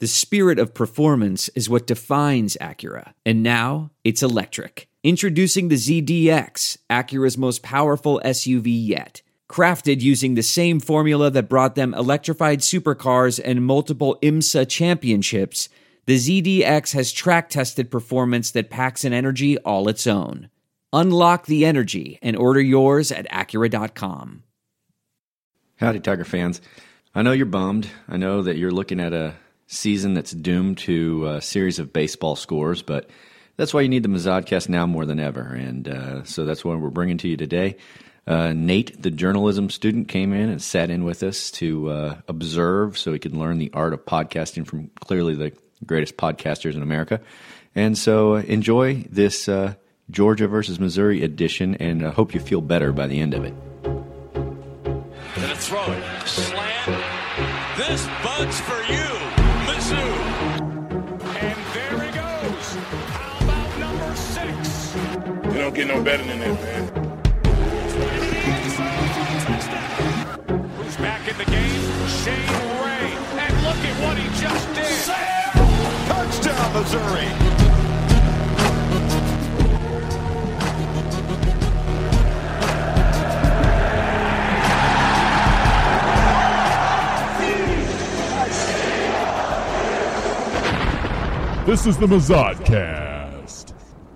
The spirit of performance is what defines Acura. And now it's electric. Introducing the ZDX, Acura's most powerful SUV yet. Crafted using the same formula that brought them electrified supercars and multiple IMSA championships, the ZDX has track tested performance that packs an energy all its own. Unlock the energy and order yours at Acura.com. Howdy, Tiger fans. I know you're bummed. I know that you're looking at a season that's doomed to a series of baseball scores, but that's why you need the Mazodcast now more than ever. And uh, so that's what we're bringing to you today. Uh, Nate, the journalism student, came in and sat in with us to uh, observe so he could learn the art of podcasting from clearly the greatest podcasters in America. And so uh, enjoy this uh, Georgia versus Missouri edition, and I hope you feel better by the end of it. Gonna throw it. Slam. This bug's for you, don't get no better than that, man. Who's back in the game? Shane Ray. And look at what he just did. Touchdown, Missouri. This is the Mazodcast.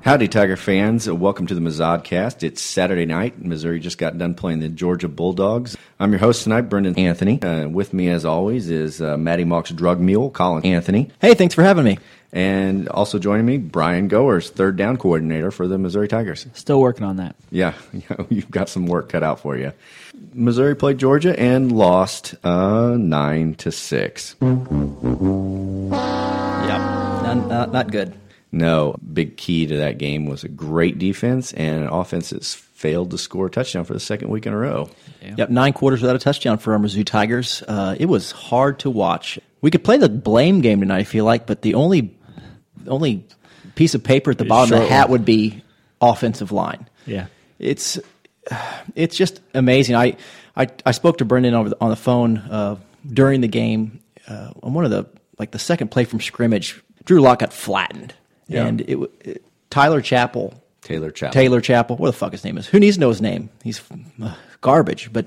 Howdy, Tiger fans. Welcome to the Mazodcast. It's Saturday night. Missouri just got done playing the Georgia Bulldogs. I'm your host tonight, Brendan Anthony. Uh, with me, as always, is uh, Maty Mauk's drug mule, Colin Anthony. Hey, thanks for having me. And also joining me, Brian Goers, third down coordinator for the Missouri Tigers. Still working on that. Yeah, you've got some work cut out for you. Missouri played Georgia and lost uh, nine to six. Yep. Not, not, not good. No, big key to that game was a great defense and an offense that's failed to score a touchdown for the second week in a row. Yep. Nine quarters without a touchdown for our Mizzou Tigers. Uh, it was hard to watch. We could play the blame game tonight, if you like, but the only only piece of paper at the bottom of the hat would be offensive line. Yeah. It's it's just amazing. I I, I spoke to Brendan over the, on the phone uh, during the game uh, on one of the like the second play from scrimmage. Drew Lock got flattened, Yeah. and it, wa- it Tyler Chappell Taylor Chapel. Taylor Chappell, what the fuck his name is? Who needs to know his name? He's uh, garbage, but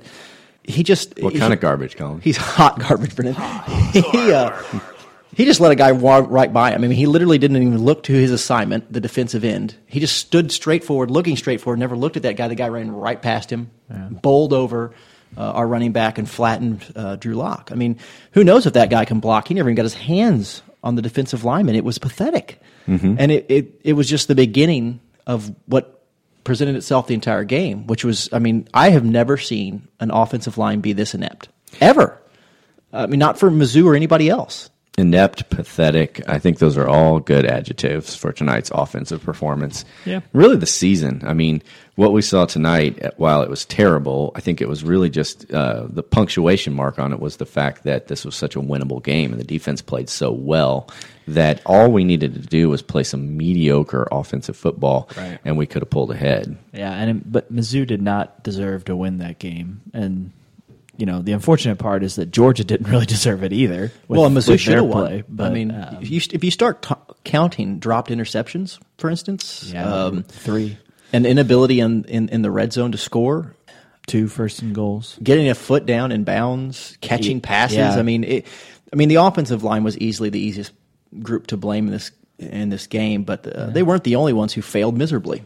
he just What he- kind of garbage, Colin? He's hot garbage, Brendan. he uh, he just let a guy walk right by him. I mean, he literally didn't even look to his assignment, the defensive end. He just stood straight forward, looking straight forward, never looked at that guy. The guy ran right past him, bowled over uh, our running back, and flattened uh, Drew Lock. I mean, who knows if that guy can block? He never even got his hands on the defensive lineman. It was pathetic, mm-hmm. and it, it it was just the beginning of what presented itself the entire game, which was, I mean, I have never seen an offensive line be this inept ever. I mean, not for Mizzou or anybody else. Inept, pathetic. I think those are all good adjectives for tonight's offensive performance. Yeah. Really, the season. I mean, what we saw tonight, uh, while it was terrible, I think it was really just uh, the punctuation mark on it was the fact that this was such a winnable game and the defense played so well that all we needed to do was play some mediocre offensive football Right. and we could have pulled ahead. Yeah, and but Mizzou did not deserve to win that game, and you know the unfortunate part is that Georgia didn't really deserve it either. with- well, Mizzou with should have won. play, But, I mean, um, if you if you start t- counting dropped interceptions, for instance, yeah, um, three, an inability in, in in the red zone to score, two first and goals. getting a foot down in bounds, catching passes. yeah. I mean, it, I mean, the offensive line was easily the easiest group to blame in this in this game, but uh, they weren't the only ones who failed miserably.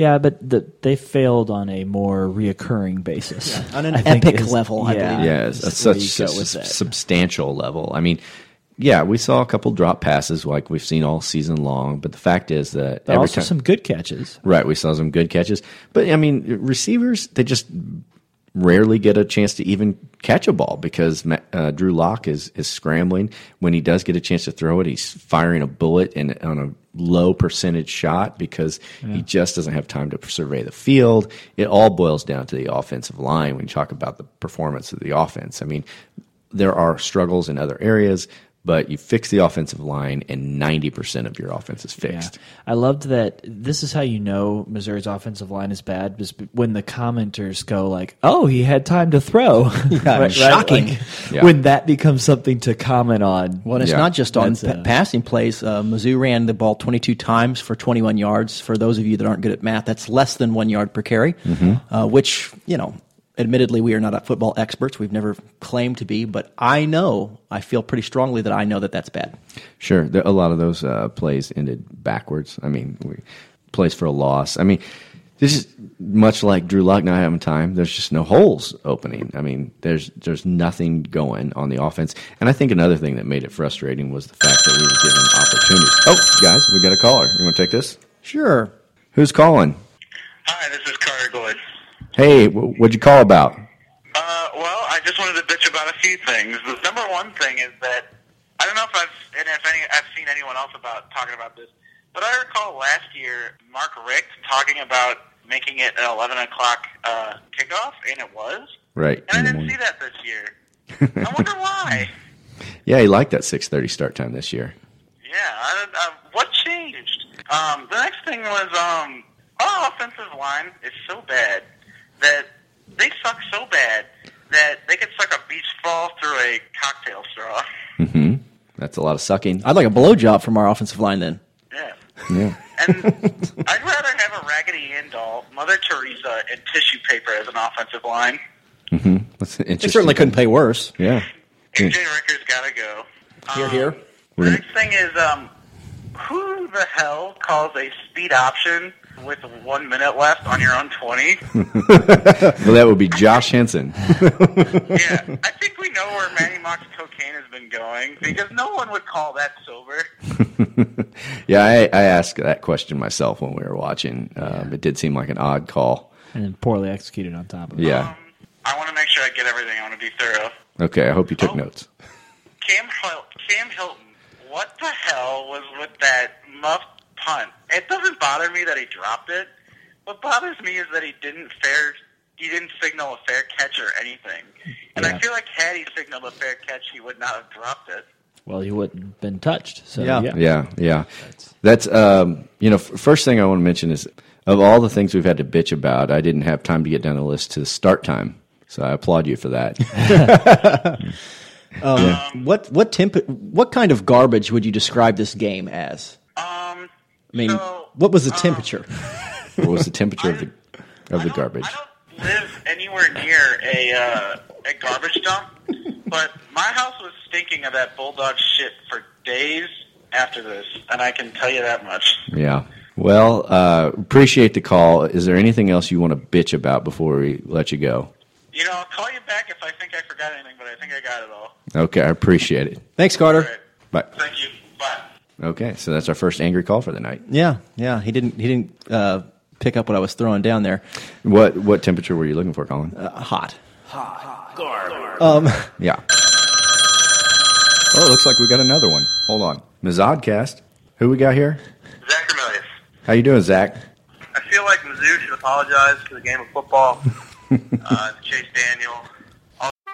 Yeah, but the, they failed on a more reoccurring basis. On an I epic is- level, I yeah, believe. Yeah, is it's such you a go with s- that. substantial level. I mean, yeah, we saw a couple drop passes like we've seen all season long, but the fact is that But every also time, some good catches. right, we saw some good catches. But I mean, receivers they just rarely get a chance to even catch a ball because uh, Drew Lock is is scrambling. When he does get a chance to throw it, he's firing a bullet and on a low percentage shot because he just doesn't have time to survey the field. It all boils down to the offensive line when you talk about the performance of the offense. I mean, there are struggles in other areas, but you fix the offensive line, and 90% of your offense is Yeah. fixed. I loved that. This is how you know Missouri's offensive line is bad, because when the commenters go like, "Oh, he had time to throw," yeah, shocking. Yeah. When that becomes something to comment on. Well, it's Yeah. not just on pa- passing plays. Uh, Mizzou ran the ball 22 times for 21 yards. For those of you that aren't good at math, that's less than one yard per carry, uh, which, you know, admittedly, we are not football experts. We've never claimed to be, but I know, I feel pretty strongly that I know that that's bad. Sure, there, a lot of those uh, plays ended backwards. I mean, we, plays for a loss. I mean, this is much like Drew Lock not having time. There's just no holes opening. I mean, there's there's nothing going on the offense. And I think another thing that made it frustrating was the fact that we were given opportunities. Oh, guys, we got a caller. You want to take this? Sure. Who's calling? Hi, this is Carter Gloyd. Hey, what'd you call about? Uh, well, I just wanted to bitch about a few things. The number one thing is that I don't know if I've and if any I've seen anyone else about talking about this, but I recall last year Mark Richt talking about making it an eleven o'clock uh, kickoff, and it was. Right. And I didn't see that this year. I wonder why. Yeah, he liked that 6:30 start time this year. Yeah, I, uh, what changed? Um, the next thing was um, our offensive line is so bad that they suck so bad that they can suck a beach ball through a cocktail straw. hmm That's a lot of sucking. I'd like a blowjob from our offensive line then. Yeah. Yeah. And I'd rather have a Raggedy Ann doll, Mother Teresa, and tissue paper as an offensive line. hmm That's They certainly couldn't pay worse. Yeah. AJ Ricker's got to go. Here, Um, here. The next thing is, um, who the hell calls a speed option with one minute left on your own 20? Well, that would be Josh Henson. yeah, I think we know where Manny Mauk's cocaine has been going because no one would call that sober. yeah, I, I asked that question myself when we were watching. Um, it did seem like an odd call. and then poorly executed on top of it. Yeah. I want to make sure I get everything. I want to be thorough. Okay, I hope you took Oh. notes. Cam, Hil- Cam Hilton, what the hell was with that muff punt? It doesn't bother me that he dropped it. What bothers me is that he didn't fair. He didn't signal a fair catch or anything. And I feel like had he signaled a fair catch, he would not have dropped it. Well, he wouldn't have been touched. So Yeah. yeah, Yeah, yeah. That's um, you know, f- first thing I want to mention is of all the things we've had to bitch about, I didn't have time to get down the list to start time. So I applaud you for that. What what temp- What kind of garbage would you describe this game as? Um, I mean, So, what was the um, temperature? what was the temperature of the of I the garbage? I don't live anywhere near a uh, a garbage dump, but my house was stinking of that bulldog shit for days after this, and I can tell you that much. Yeah. Well, uh, appreciate the call. Is there anything else you want to bitch about before we let you go? You know, I'll call you back if I think I forgot anything, but I think I got it all. Okay, I appreciate it. Thanks, Carter. right. Bye. Thank you. Bye. Okay, so that's our first angry call for the night. Yeah, yeah. He didn't. He didn't uh, pick up what I was throwing down there. What what temperature were you looking for, Colin? Uh, hot. Yeah. Oh, it looks like we got another one. Hold on. Mizodcast. Who we got here? Zach Ramelius. How you doing, Zach? I feel like Mizzou should apologize for the game of football. uh, to Chase Daniel.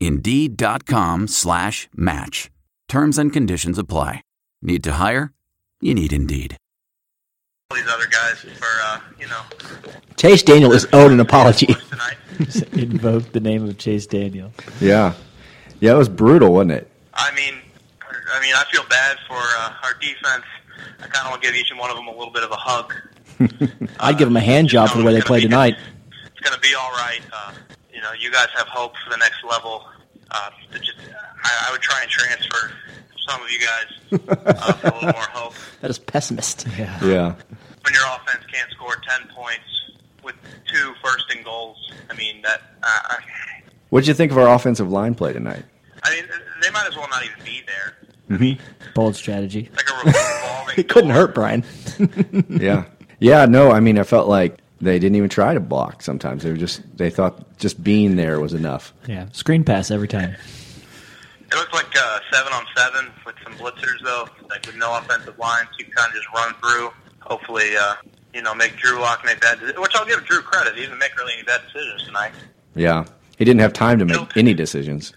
Indeed.com slash match. Terms and conditions apply. Need to hire? You need Indeed. All these other guys for, uh, you know, Chase Daniel is owed an apology. Invoke the name of Chase Daniel. Yeah, yeah, it was brutal, wasn't it? I mean, I mean, I feel bad for uh, our defense. I kind of want to give each and one of them a little bit of a hug. I'd give them a hand job for the way they play tonight. It's going to be all right. Uh, you know, you guys have hope for the next level. Uh, just, I, I would try and transfer some of you guys uh, for a little more hope. That is pessimist. Yeah. Yeah, When your offense can't score ten points with two first and goals, I mean that. Uh, what'd you think of our offensive line play tonight? I mean, they might as well not even be there. Mm-hmm. Bold strategy. Like a revolving. It couldn't hurt Brian. yeah, yeah. No, I mean, I felt like they didn't even try to block. Sometimes they were just they thought just being there was enough. Yeah. Screen pass every time. It looked like uh, seven on seven with some blitzers though, like with no offensive line, so you can kind of just run through. Hopefully, uh, you know, make Drew Lock make bad. Which I'll give Drew credit. He didn't make really any bad decisions tonight. Yeah, he didn't have time to make any decisions.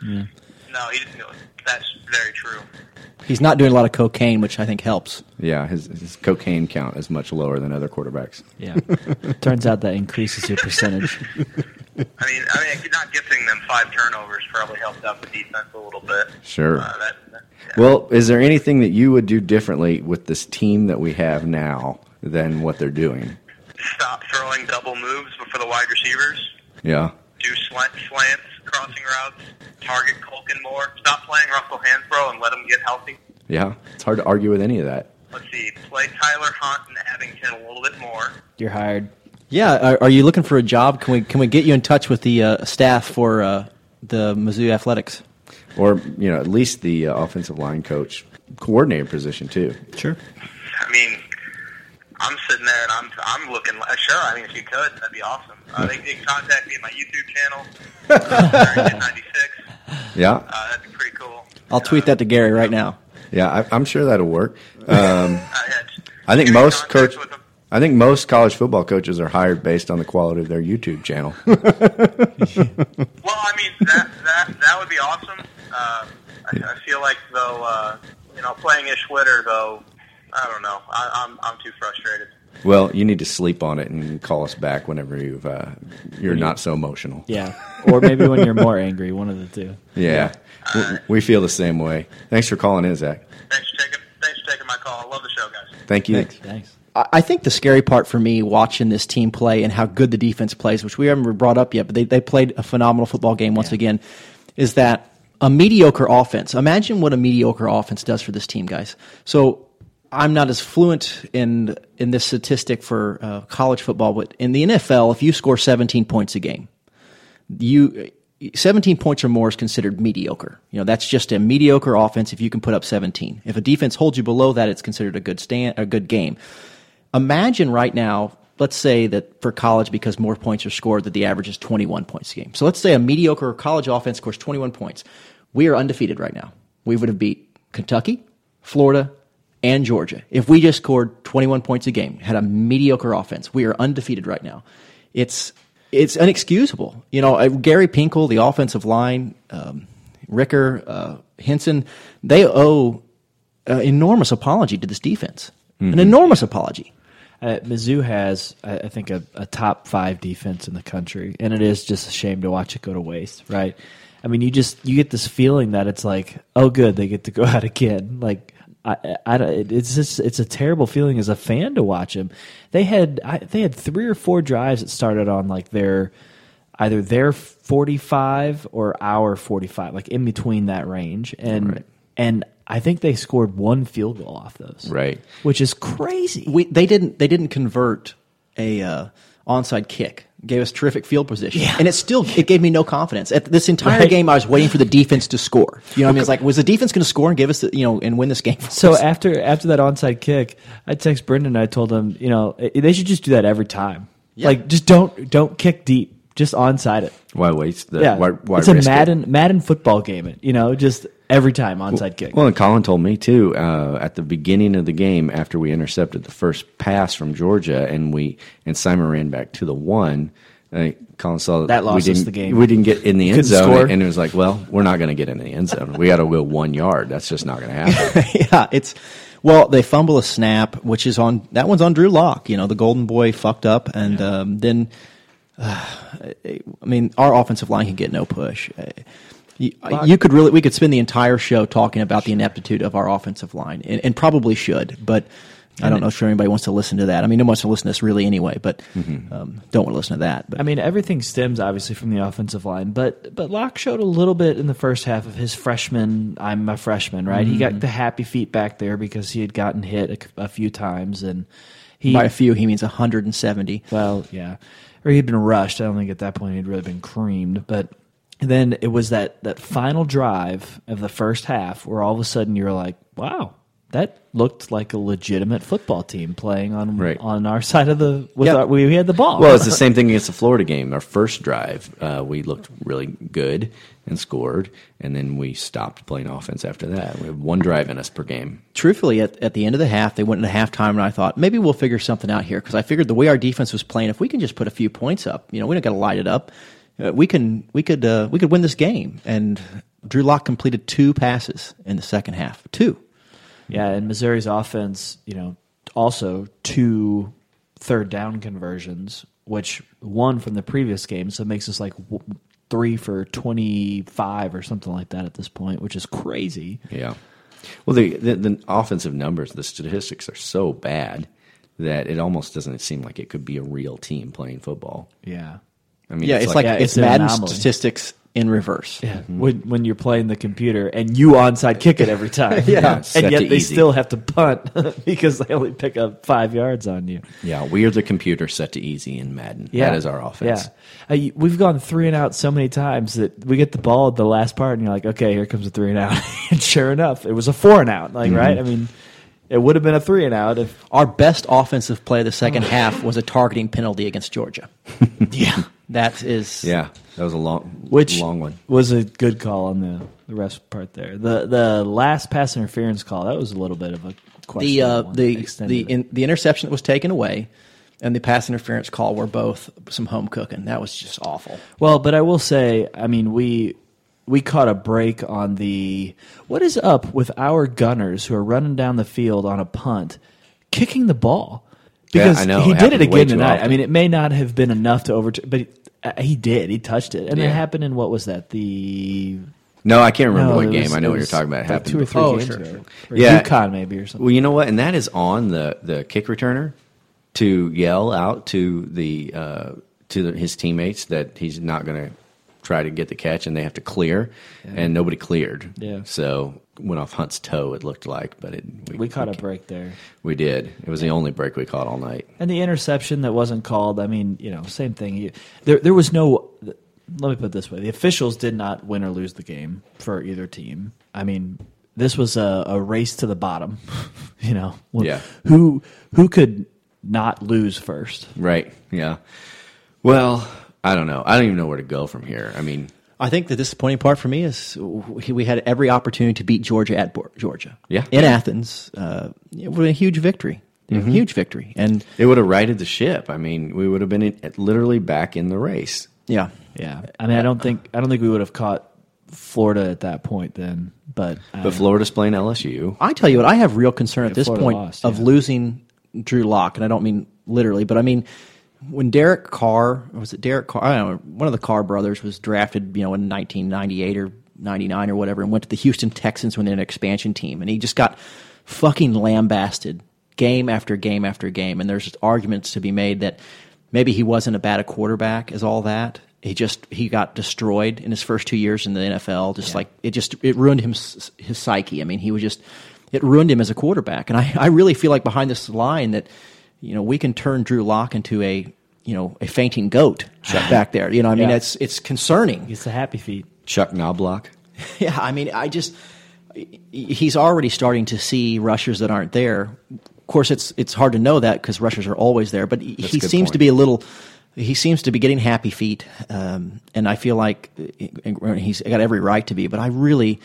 No, he didn't. That's very true. He's not doing a lot of cocaine, which I think helps. Yeah, his, his cocaine count is much lower than other quarterbacks. Yeah. Turns out that increases your percentage. I mean, I mean, not giving them five turnovers probably helped out the defense a little bit. Sure. Uh, that, that, Well, is there anything that you would do differently with this team that we have now than what they're doing? stop throwing double moves for the wide receivers. Yeah, Do slant, slants, crossing routes. Target Culkin more. Stop playing Russell Hansbrough and let him get healthy. yeah. It's hard to argue with any of that. Let's see. Play Tyler Hunt and Abbington a little bit more. You're hired. Yeah, are, are you looking for a job? Can we can we get you in touch with the uh, staff for uh, the Mizzou Athletics? Or you know, at least the uh, offensive line coach coordinator position too. Sure. I mean, I'm sitting there and I'm I'm looking. uh, Sure, I mean, if you could, that'd be awesome. Uh, they, they can contact me at my YouTube channel. Uh, 96. Yeah, Uh, that'd be pretty cool. I'll tweet that to Gary right now. yeah. I, I'm sure that'll work. Um, I think most coach. I think most college football coaches are hired based on the quality of their YouTube channel. Well, I mean, that that that would be awesome. Uh, I, I feel like though, uh, you know, playing Ish Witter though, I don't know. I, I'm I'm too frustrated. well, you need to sleep on it and call us back whenever you've uh, you're not so emotional. Yeah. Or maybe when you're more angry, one of the two. Yeah, we, we feel the same way. Thanks for calling in, Zach. Thanks for taking thanks for taking my call. I love the show, guys. Thank you. Thanks. I I think the scary part for me watching this team play and how good the defense plays, which we haven't brought up yet, but they, they played a phenomenal football game once again, is that a mediocre offense. Imagine what a mediocre offense does for this team, guys. So I'm not as fluent in in this statistic for uh, college football, but in the NFL, if you score 17 points a game, you 17 points or more is considered mediocre. You know, that's just a mediocre offense if you can put up 17. If a defense holds you below that, it's considered a good stand, a good game. Imagine right now, let's say that for college, because more points are scored, that the average is 21 points a game. So let's say a mediocre college offense scores 21 points. We are undefeated right now. We would have beat Kentucky, Florida, and Georgia. If we just scored 21 points a game, had a mediocre offense, we are undefeated right now. It's it's inexcusable. You know, uh, Gary Pinkel, the offensive line, um, Ricker, uh, Henson, they owe an enormous apology to this defense. An enormous apology. Uh, Mizzou has, I I think, a, a top five defense in the country, and it is just a shame to watch it go to waste, right? I mean, you just you get this feeling that it's like, oh, good, they get to go out again. Like, I, I, it's just it's a terrible feeling as a fan to watch them. They had I, they had three or four drives that started on like their either their forty five or our forty five, like in between that range, and and I think they scored one field goal off those, Right. Which is crazy. We they didn't they didn't convert a uh, onside kick. Gave us terrific field position, Yeah. and it still it gave me no confidence. At this entire Right. game, I was waiting for the defense to score. You know, what I mean, it's like was the defense going to score and give us, the, you know, and win this game? for So us? after after that onside kick, I text Brendan. and I told him, you know, they should just do that every time. Like, just don't don't kick deep. Just onside it. Why waste the? yeah, Why, why it's a risk it? Madden Madden football game. It you know, just every time onside kick. Well, and Colin told me too uh, at the beginning of the game after we intercepted the first pass from Georgia, and we and Simon ran back to the one. Uh, Colin saw That lost we us didn't, the game. We didn't get in the end Couldn't zone, score. and it was like, well, we're not going to get in the end zone. We got to go one yard. That's just not going to happen. yeah, it's well, they fumble a snap, which is on that one's on Drew Lock. You know, the Golden Boy fucked up, and um, then I mean, our offensive line can get no push. Uh, You, you could really, we could spend the entire show talking about the ineptitude of our offensive line, and, and probably should, but I don't know if anybody wants to listen to that. I mean, no one wants to listen to this really anyway, but um, don't want to listen to that. But I mean, everything stems obviously from the offensive line, but but Lock showed a little bit in the first half of his freshman. I'm a freshman, right? He got Mhm. the happy feet back there because he had gotten hit a, a few times, and he by a few, he means 170. Well, yeah, or he'd been rushed. I don't think at that point he'd really been creamed, but then it was that that final drive of the first half where all of a sudden you're like, wow. That looked like a legitimate football team playing on Right. on our side of the. With Yeah. our, we had the ball. Well, it's the same thing against the Florida game. Our first drive, uh, we looked really good and scored, and then we stopped playing offense after that. We have one drive in us per game. truthfully, at, at the end of the half, they went into halftime, and I thought maybe we'll figure something out here because I figured the way our defense was playing, if we can just put a few points up, you know, we don't got to light it up. Uh, we can we could uh, we could win this game. And Drew Lock completed two passes in the second half. Two. Yeah, and Missouri's offense, you know, also two third down conversions, which one from the previous game, so it makes us like w- three for twenty five or something like that at this point, which is crazy. Yeah. Well, the, the the offensive numbers, the statistics are so bad that it almost doesn't seem like it could be a real team playing football. Yeah. I mean, yeah, it's, like, yeah, it's, it's Madden anomaly. statistics in reverse. Yeah, when when you're playing the computer and you onside kick it every time, Yeah. Set and yet they easy. still have to punt because they only pick up five yards on you. yeah, we are the computer set to easy in Madden. Yeah, That is our offense. Yeah, uh, we've gone three and out so many times that we get the ball at the last part, and you're like, okay, here comes a three and out. and sure enough, it was a four and out. Like, right? I mean, it would have been a three and out if Our best offensive play of the second half was a targeting penalty against Georgia. yeah, That is Yeah, that was a long, which long one. was a good call on the the rest part there. The the last pass interference call that was a little bit of a question. the uh, the the in, the interception that was taken away and the pass interference call were both some home cooking. That was just awful. Well, but I will say, I mean, we we caught a break on the what is up with our gunners who are running down the field on a punt, kicking the ball Yeah, because I know. he It did it again too tonight. I mean, it may not have been enough to overturn, but uh, he did. He touched it, and it Yeah. happened in what was that the. No, I can't remember No, what it game. was- I know it what you're was talking about. It like happened two or three before. games sure, ago. Or Yeah. UConn maybe or something. Well, you know what, and that is on the the kick returner to yell out to the uh, to the, his teammates that he's not going to try to get the catch, and they have to clear, and nobody cleared. Yeah. so went off Hunt's toe. It looked like, but it, we caught a break there. We did. It was the only break we caught all night. And the interception that wasn't called, I mean, you know, same thing. You, there, there was no. Let me put it this way: the officials did not win or lose the game for either team. I mean, this was a, a race to the bottom. you know, Yeah. Who who could not lose first? Right. Yeah. Well, I don't know. I don't even know where to go from here. I mean, I think the disappointing part for me is we we had every opportunity to beat Georgia at Bo- Georgia. Yeah. in Athens, uh, it was a huge victory, Mm-hmm. huge victory, and it would have righted the ship. I mean, we would have been in, literally back in the race. yeah, Yeah, I mean, I don't think I don't think we would have caught Florida at that point then. But I But Florida's playing LSU. I tell you what, I have real concern at this Florida point lost, of yeah. losing Drew Lock, and I don't mean literally, but I mean when Derek Carr was it Derek Carr? I don't know. One of the Carr brothers was drafted, you know, in 1998 or 99 or whatever, and went to the Houston Texans when they're an expansion team, and he just got fucking lambasted game after game after game. And there's arguments to be made that maybe he wasn't as bad a quarterback as all that. He just he got destroyed in his first two years in the NFL. Just like it just it ruined him his psyche. I mean, he was just it ruined him as a quarterback. And I, I really feel like behind this line that you know we can turn Drew Lock into a you know a fainting goat back there. You know, I mean, Yeah. it's it's concerning. It's a happy feet. Chuck Knoblauch. Yeah, I mean, I just he's already starting to see rushers that aren't there. Of course, it's it's hard to know that because rushers are always there, but he That's a good seems to be a little. He seems to be getting happy feet, um, and I feel like he's got every right to be. But I really,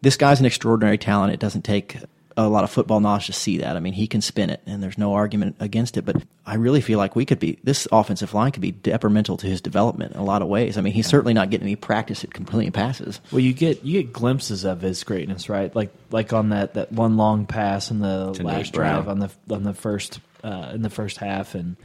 this guy's an extraordinary talent. It doesn't take a lot of football knowledge to see that. I mean, he can spin it, and there's no argument against it. But I really feel like we could be this offensive line could be detrimental to his development in a lot of ways. I mean, he's certainly not getting any practice at completing passes. Well, you get you get glimpses of his greatness, right? Like like on that, that one long pass in the To last drive on the on the first uh, in the first half, and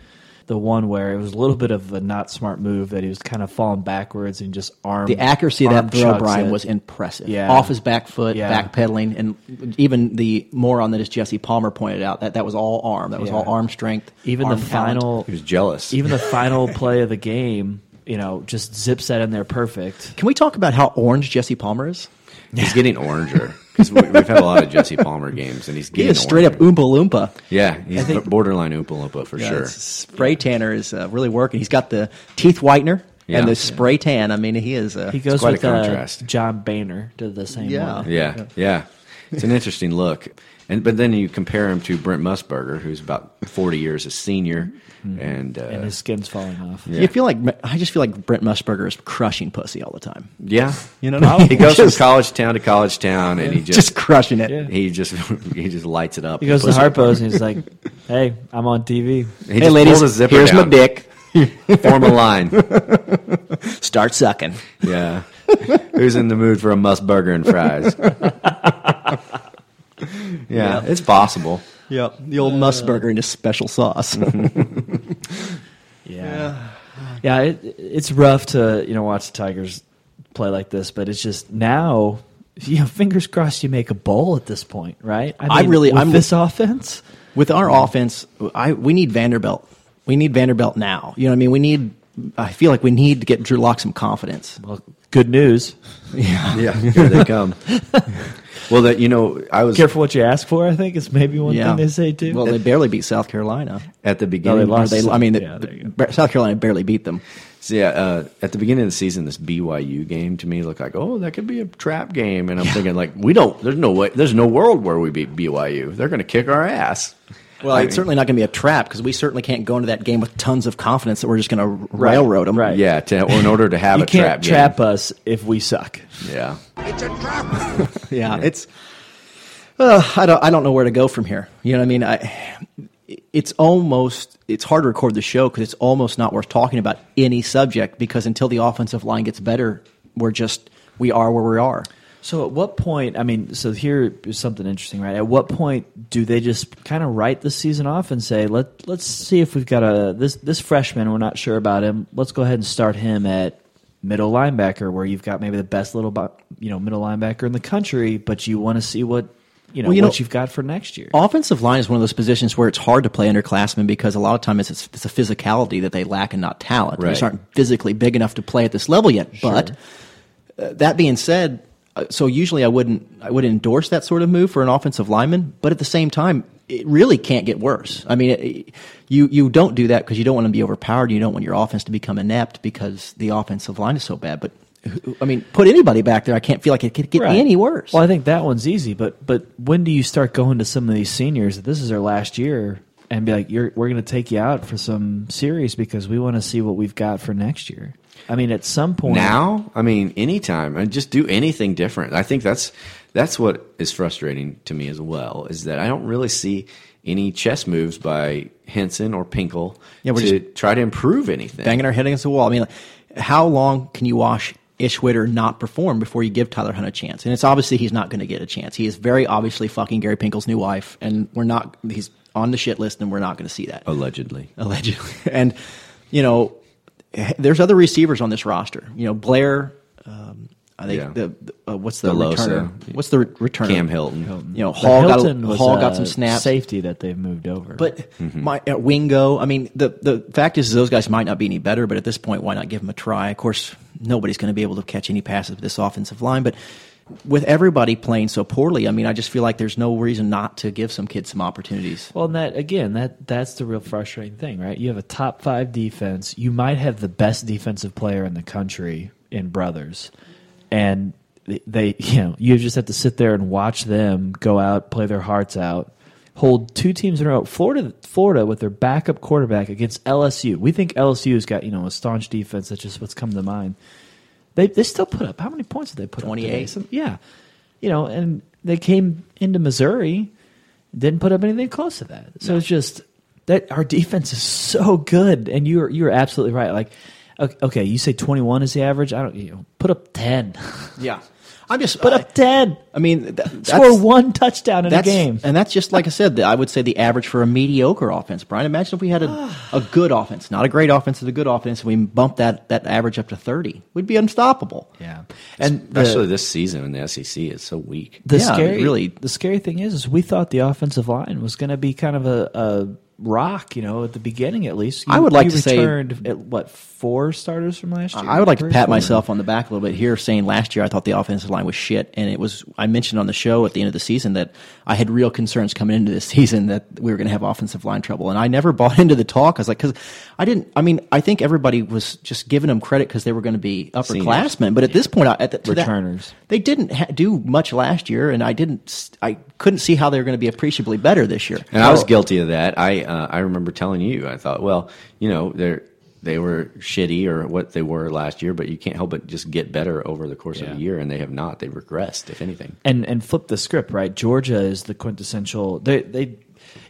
the one where it was a little bit of a not smart move that he was kind of falling backwards and just arm The accuracy of that throw, chucks Brian, it. was impressive. Yeah. Off his back foot, Yeah. backpedaling, and even the moron that is Jesse Palmer pointed out that that was all arm. That was Yeah. all arm strength. even arm the talent. final He was jealous. even the final play of the game, you know, just zips that in there perfect. Can we talk about how orange Jesse Palmer is? He's getting oranger because we, we've had a lot of Jesse Palmer games, and he's He getting is straight up. Oompa Loompa. Yeah, he's think- borderline Oompa Loompa for Yeah, sure. Spray tanner is uh, really working. He's got the teeth whitener Yeah. and the spray tan. I mean, he is. Uh, He goes quite a with uh, contrast. John Boehner to the same Yeah. one. Yeah, yeah, It's an interesting look. And but then you compare him to Brent Musburger, who's about forty years a senior, and, uh, and his skin's falling off. Yeah. You feel like I just feel like Brent Musburger is crushing pussy all the time. yeah, You know, what he goes from college town to college town, and he just, just crushing it. he just he just lights it up. He goes to Harpo's and he's like, "Hey, I'm on TV." He Hey, ladies, pulls his zipper here's my dick. Form a line. Start sucking. Yeah. Who's in the mood for a Musburger and fries? yeah, it's possible. Yep, the old Musburger uh, and his special sauce. Yeah, yeah. it, it's rough to you know watch the Tigers play like this, but it's just now. You know, fingers crossed you make a bowl at this point, right? I really- with I'm- this offense. With our offense, I we need Vanderbilt. We need Vanderbilt now. You know what I mean? We need. I feel like we need to get Drew Lock some confidence. Well, good news. Yeah, here they come. Well, that you know, I was Careful what you ask for. I think is maybe one Yeah. thing they say too. Well, they barely beat South Carolina. at the No, beginning. they lost. they- I mean, the- Yeah, there you go. Ba- South Carolina barely beat them. So, yeah, uh, at the beginning of the season, this BYU game to me looked like, oh, that could be a trap game, and I'm thinking like, we don't. There's no way. There's no world where we beat BYU. They're going to kick our ass. Well, I it's mean- certainly not going to be a trap because we certainly can't go into that game with tons of confidence that we're just going to railroad them. Right. Yeah, to, or in order to have you a can't trap game. trap us if we suck. Yeah. It's a trap. yeah, Yeah, it's. Uh, I don't. I don't know where to go from here. You know what I mean? I. It's almost. It's hard to record the show because it's almost not worth talking about any subject because until the offensive line gets better, we're just we are where we are. So at what point? I mean, so here is something interesting, right? At what point do they just kind of write the season off and say, "Let let's see if we've got a this this freshman. We're not sure about him. Let's go ahead and start him at middle linebacker, where you've got maybe the best little you know middle linebacker in the country, but you want to see what you know Well, you what know- you've got for next year." Offensive line is one of those positions where it's hard to play underclassmen because a lot of times it's, it's a physicality that they lack and not talent. They just aren't physically big enough to play at this level yet. But uh, that being said, Uh, so usually I wouldn't I would endorse that sort of move for an offensive lineman. But at the same time, it really can't get worse. I mean, it, you you don't do that because you don't want to be overpowered. You don't want your offense to become inept because the offensive line is so bad. But I mean, put anybody back there. I can't feel like it could get Right. any worse. Well, I think that one's easy, but but when do you start going to some of these seniors that this is their last year and be like, You're, "We're going to take you out for some series because we want to see what we've got for next year." I mean, at some point now, I mean, anytime, and just do anything different. I think that's that's what is frustrating to me as well. Is that I don't really see any chess moves by Henson or Pinkel Yeah, we're to try to improve anything. banging our head against the wall. I mean, like, how long can you watch Ish Witter not perform before you give Tyler Hunt a chance? And it's obviously he's not going to get a chance. He is very obviously fucking Gary Pinkel's new wife, and we're not. He's on the shit list, and we're not going to see that Allegedly, allegedly. And you know, there's other receivers on this roster. You know, Blair. Um, I think Yeah. the, the uh, what's the Delosa. returner? What's the re- returner? Cam Hilton. You know, But Hall got a, Hall got some snaps. Safety that they've moved over, But my uh, Wingo, I mean, the the fact is, those guys might not be any better. But at this point, why not give them a try? Of course, nobody's going to be able to catch any passes with this offensive line. But with everybody playing so poorly, I mean, I just feel like there's no reason not to give some kids some opportunities. Well, and that again, that that's the real frustrating thing, right? You have a top five defense. You might have the best defensive player in the country in Brothers, and they, you know, you just have to sit there and watch them go out, play their hearts out, hold two teams in a row. Florida, Florida, with their backup quarterback against LSU. We think LSU's got you know a staunch defense. That's just what's come to mind. They they still put up how many points did they put 28. up? 28. Some, yeah, you know, and they came into Missouri, didn't put up anything close to that. So it's just that our defense is so good, and you're you're absolutely right. Like, okay, okay, you say 21 is the average. I don't, you know, put up 10. Yeah. I'm just put up 10. I mean, th- Score one touchdown in a game. and that's just like I said. the- I would say the average for a mediocre offense. Brian, imagine if we had a, a good offense, not a great offense, but a good offense, and we bumped that that average up to thirty. We'd be unstoppable. Yeah, and Especially the, this season when the SEC is so weak. the Yeah, scary, really. the scary thing is, is we thought the offensive line was going to be kind of a, a rock, you know, at the beginning at least. You, I would like you to say- at what four starters from last year. I would like to pat four? myself on the back a little bit here, saying last year I thought the offensive line was shit, and it was. I mentioned on the show at the end of the season that I had real concerns coming into this season that we were going to have offensive line trouble, and I never bought into the talk. I was like, because I didn't. I mean, I think everybody was just giving them credit because they were going to be upperclassmen, but at this point, I, at the, to that- Returners. they didn't ha- do much last year, and I didn't. s- I couldn't see how they were going to be appreciably better this year. And I was guilty of that. I uh, I remember telling you. I thought, well, you know, they're they were shitty or what they were last year, but you can't help but just get better over the course of a year, and they have not. They've regressed, if anything. and and flip the script, right? Georgia is the quintessential. They they,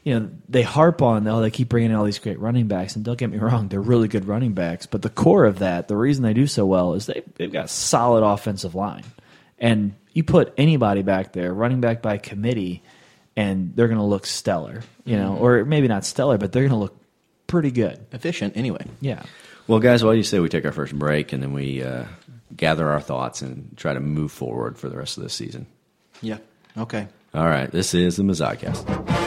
you know, they harp on oh they keep bringing in all these great running backs, and don't get me wrong, they're really good running backs. But the core of that, the reason they do so well is they they've got solid offensive line, and you put anybody back there, running back by committee, and they're going to look stellar, you know, or maybe not stellar, but they're going to look pretty good. efficient anyway. Yeah. Well, guys, why do you say we take our first break and then we uh, gather our thoughts and try to move forward for the rest of this season? Yeah. Okay. All right, this is the Mazodcast.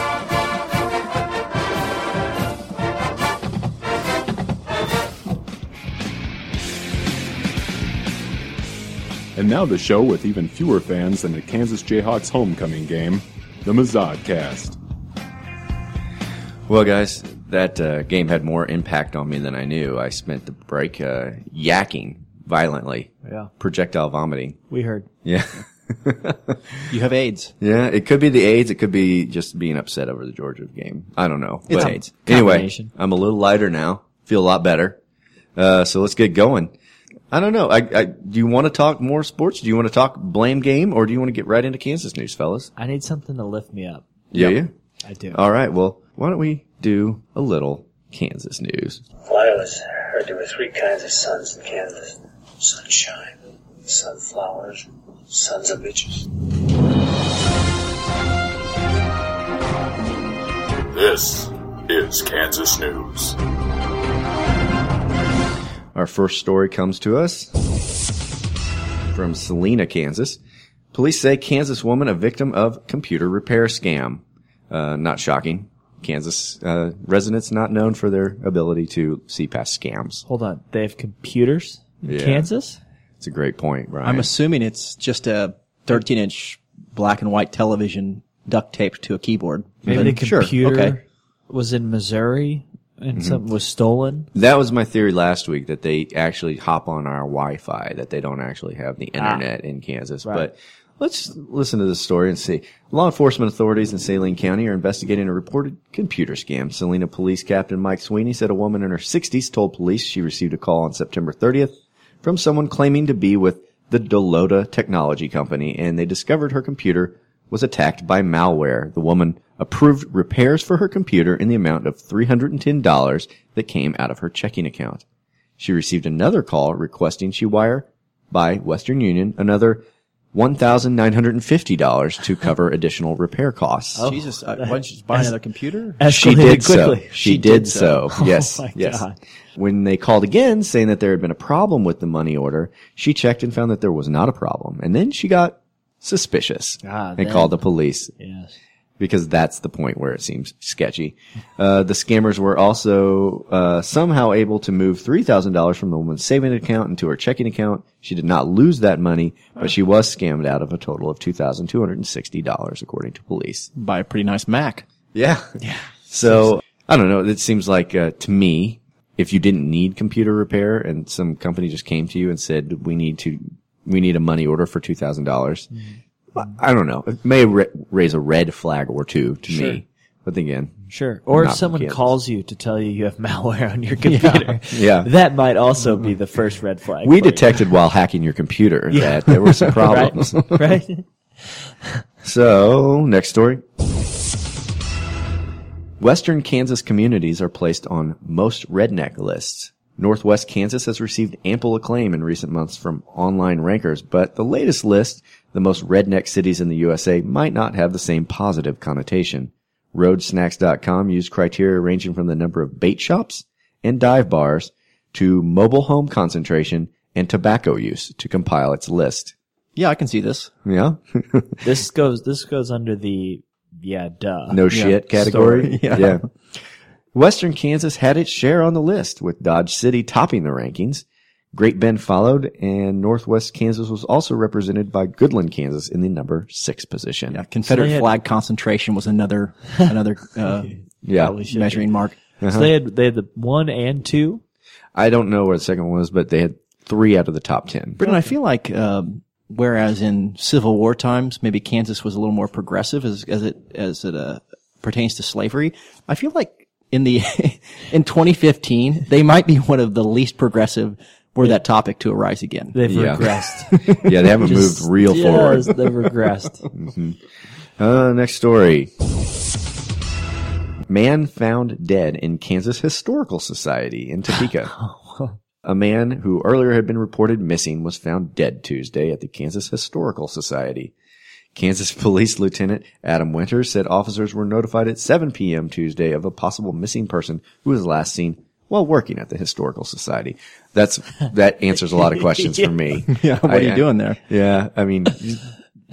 And now the show with even fewer fans than the Kansas Jayhawks homecoming game, the Mazodcast. Well, guys, that uh, game had more impact on me than I knew. I spent the break uh, yakking violently, Yeah. projectile vomiting. We heard. Yeah. You have AIDS. Yeah, it could be the AIDS. It could be just being upset over the Georgia game. I don't know. It's But AIDS. Anyway, I'm a little lighter now. Feel a lot better. Uh, so let's get going. I don't know. I, I, do you want to talk more sports? Do you want to talk blame game, or do you want to get right into Kansas news, fellas? I need something to lift me up. Yeah, yeah. I do. All right. Well, why don't we do a little Kansas news? Well, I always heard there were three kinds of suns in Kansas. Sunshine, sunflowers, sons of bitches. This is Kansas News. Our first story comes to us from Salina, Kansas. Police say Kansas woman a victim of computer repair scam. Uh, not shocking. Kansas uh, residents not known for their ability to see past scams. Hold on. They have computers in Yeah. Kansas? It's a great point, Brian. I'm assuming it's just a 13 inch black and white television duct taped to a keyboard. Maybe But the sure, computer okay. was in Missouri and Mhm. something was stolen. that was my theory last week that they actually hop on our Wi-Fi, that they don't actually have the Ah. internet in Kansas. Right. But let's listen to this story and see. Law enforcement authorities in Saline County are investigating a reported computer scam. Salina Police Captain Mike Sweeney said a woman in her 60s told police she received a call on September 30th from someone claiming to be with the Delota Technology Company, and they discovered her computer was attacked by malware. The woman approved repairs for her computer in the amount of $310 that came out of her checking account. She received another call requesting she wire by Western Union another $1,950 to cover additional repair costs. Oh, Jesus, uh, why don't you just buy another computer? she Escalated did so. quickly. She, did, so. Oh Yes. my yes. God. When they called again saying that there had been a problem with the money order, she checked and found that there was not a problem. And then she got suspicious Ah, and then- called the police Yes. because that's the point where it seems sketchy. Uh, the scammers were also uh, somehow able to move three thousand dollars from the woman's savings account into her checking account. She did not lose that money, but she was scammed out of a total of two thousand two hundred and sixty dollars, according to police. Buy a pretty nice Mac. Yeah, yeah. So I don't know. It seems like uh, to me, if you didn't need computer repair and some company just came to you and said, "We need to, we need a money order for two thousand dollars," mm-hmm. I don't know. It may ra- raise a red flag or two to Sure. me. But then again, Sure. Or not if someone Kansas. calls you to tell you you have malware on your computer. Yeah. That might also be the first red flag. we for you. detected while hacking your computer that there were some problems. right? So, next story. Western Kansas communities are placed on most redneck lists. Northwest Kansas has received ample acclaim in recent months from online rankers, but the latest list, the most redneck cities in the USA, might not have the same positive connotation. Roadsnacks.com used criteria ranging from the number of bait shops and dive bars to mobile home concentration and tobacco use to compile its list. Yeah, I can see this. Yeah. This goes this goes under the yeah, duh. no shit category. Story, yeah. Western Kansas had its share on the list, with Dodge City topping the rankings. Great Bend followed, and Northwest Kansas was also represented by Goodland, Kansas, in the number six position. Yeah, Confederate So had- flag concentration was another another uh, Yeah. Probably should measuring mark. So they had they had the one and two. I don't know where the second one was, but they had three out of the top ten. Britton, I feel like um, whereas in Civil War times, maybe Kansas was a little more progressive as as it as it uh, pertains to slavery. I feel like in the in 2015, they might be one of the least progressive were that topic to arise again. They've Yeah. regressed. Yeah, they haven't Just- moved real yes, forward. They've regressed. Uh, next story. Man found dead in Kansas Historical Society in Topeka. A man who earlier had been reported missing was found dead Tuesday at the Kansas Historical Society. Kansas Police Lieutenant Adam Winters said officers were notified at 7 p.m. Tuesday of a possible missing person who was last seen while working at the Historical Society. That's that answers a lot of questions for me. Yeah, what are you doing there? Yeah, I mean,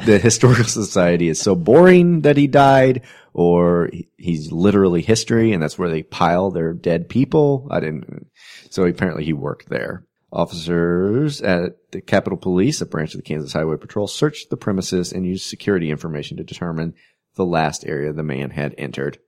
the historical society is so boring that he died, or he's literally history, and that's where they pile their dead people. I didn't. So apparently, he worked there. Officers at the Capitol Police, a branch of the Kansas Highway Patrol, searched the premises and used security information to determine the last area the man had entered.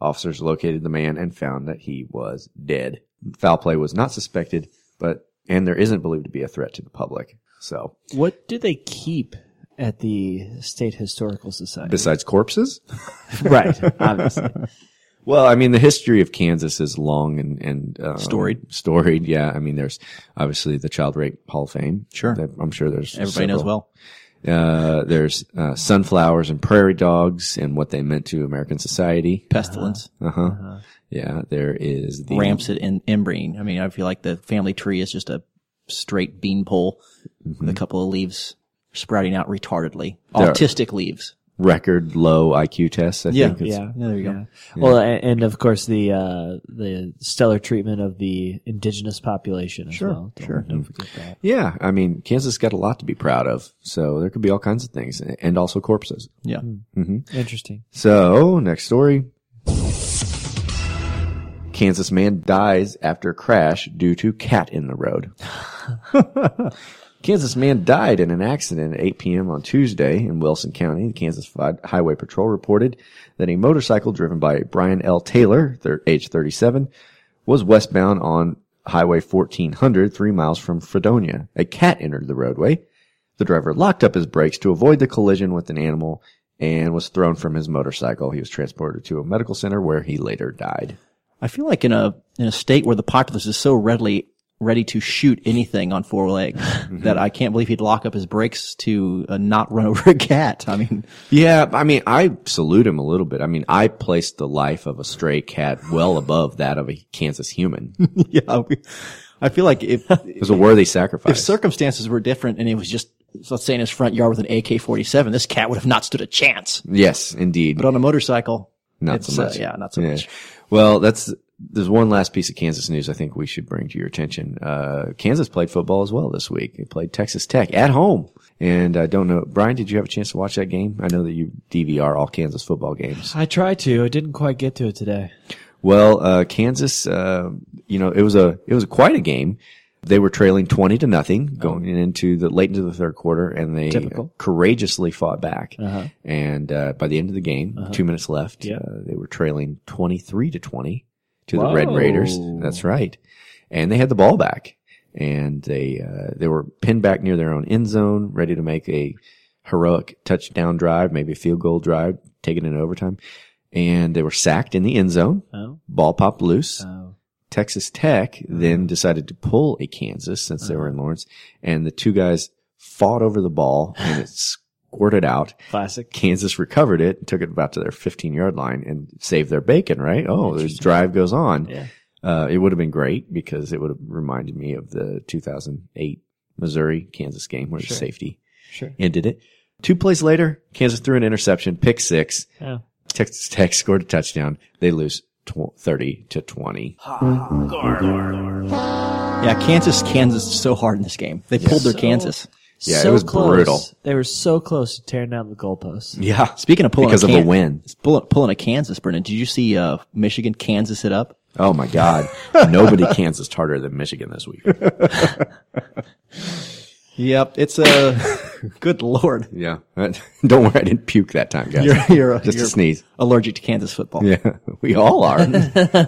Officers located the man and found that he was dead. Foul play was not suspected, but and there isn't believed to be a threat to the public. So what do they keep at the State Historical Society? besides corpses? right, obviously. Well, I mean, the history of Kansas is long and, and um, Storied. Storied, yeah. I mean, there's obviously the Child Rape Hall of Fame. Sure. That- I'm sure there's Everybody knows well. Uh, there's uh, sunflowers and prairie dogs and what they meant to American society. Pestilence, Uh huh. Yeah, there is the rampant in inbreeding. I mean, I feel like the family tree is just a straight bean pole with a couple of leaves sprouting out retardedly. There- Autistic leaves. Record low IQ tests. I Yeah. think. Yeah, there you go. yeah. Well, and, and of course the uh, the stellar treatment of the indigenous population as Sure, well. Don't, sure. Don't forget that. Yeah, I mean, Kansas got a lot to be proud of. So there could be all kinds of things, and also corpses. Yeah. hmm Interesting. So, next story. Kansas man dies after crash due to cat in the road. Kansas man died in an accident at 8 p.m. on Tuesday in Wilson County. The Kansas Highway Patrol reported that a motorcycle driven by Brian L. Taylor, age 37, was westbound on Highway 1400, three miles from Fredonia. A cat entered the roadway. The driver locked up his brakes to avoid the collision with an animal and was thrown from his motorcycle. He was transported to a medical center where he later died. I feel like in a in a state where the populace is so readily ready to shoot anything on four legs that I can't believe he'd lock up his brakes to uh, not run over a cat. I mean, Yeah, I mean, I salute him a little bit. I mean, I placed the life of a stray cat well above that of a Kansas human. yeah, I feel like if It was a worthy sacrifice. if circumstances were different and it was just let's say in his front yard with an AK-47, this cat would have not stood a chance. yes, indeed. But on a motorcycle, Not so uh, much. yeah, not so Yeah. much. Well, that's there's one last piece of Kansas news I think we should bring to your attention. Uh, Kansas played football as well this week. They played Texas Tech at home. And I don't know, Brian, did you have a chance to watch that game? I know that you DVR all Kansas football games. I tried to. I didn't quite get to it today. Well, uh, Kansas, uh, you know, it was a, it was quite a game. They were trailing 20 to nothing going into the late into the third quarter and they Typical. courageously fought back. Uh-huh. And, uh, by the end of the game, two minutes left, Yeah. uh, they were trailing 23 to 20 to the Red Raiders. That's right. And they had the ball back and they, uh, they were pinned back near their own end zone, ready to make a heroic touchdown drive, maybe a field goal drive, take it in overtime. And they were sacked in the end zone. Oh. Ball popped loose. Oh. Texas Tech then decided to pull a Kansas since they were in Lawrence, and the two guys fought over the ball and it squirted out. Classic. Kansas recovered it and took it about to their 15 yard line and saved their bacon, right? Oh, the drive goes on. Yeah. Uh, it would have been great because it would have reminded me of the 2008 Missouri Kansas game where Sure. the safety Sure. ended it. Two plays later, Kansas threw an interception, pick six. Yeah. Texas Tech scored a touchdown. They lose tw- 30 to 20. Yeah, Kansas, Kansas is so hard in this game. They pulled their So- Kansas. Yeah, it so was close. brutal. They were so close to tearing down the goalposts. Yeah. Speaking of pulling because a of Kan- a win. pulling, pulling a Kansas, Brennan, did you see uh, Michigan, Kansas it up? Oh my God. Nobody Kansas harder than Michigan this week. Yep, it's a good lord. Yeah. Don't worry. I didn't puke that time, guys. You're, you're, Just you're a sneeze. allergic to Kansas football. Yeah. We all are.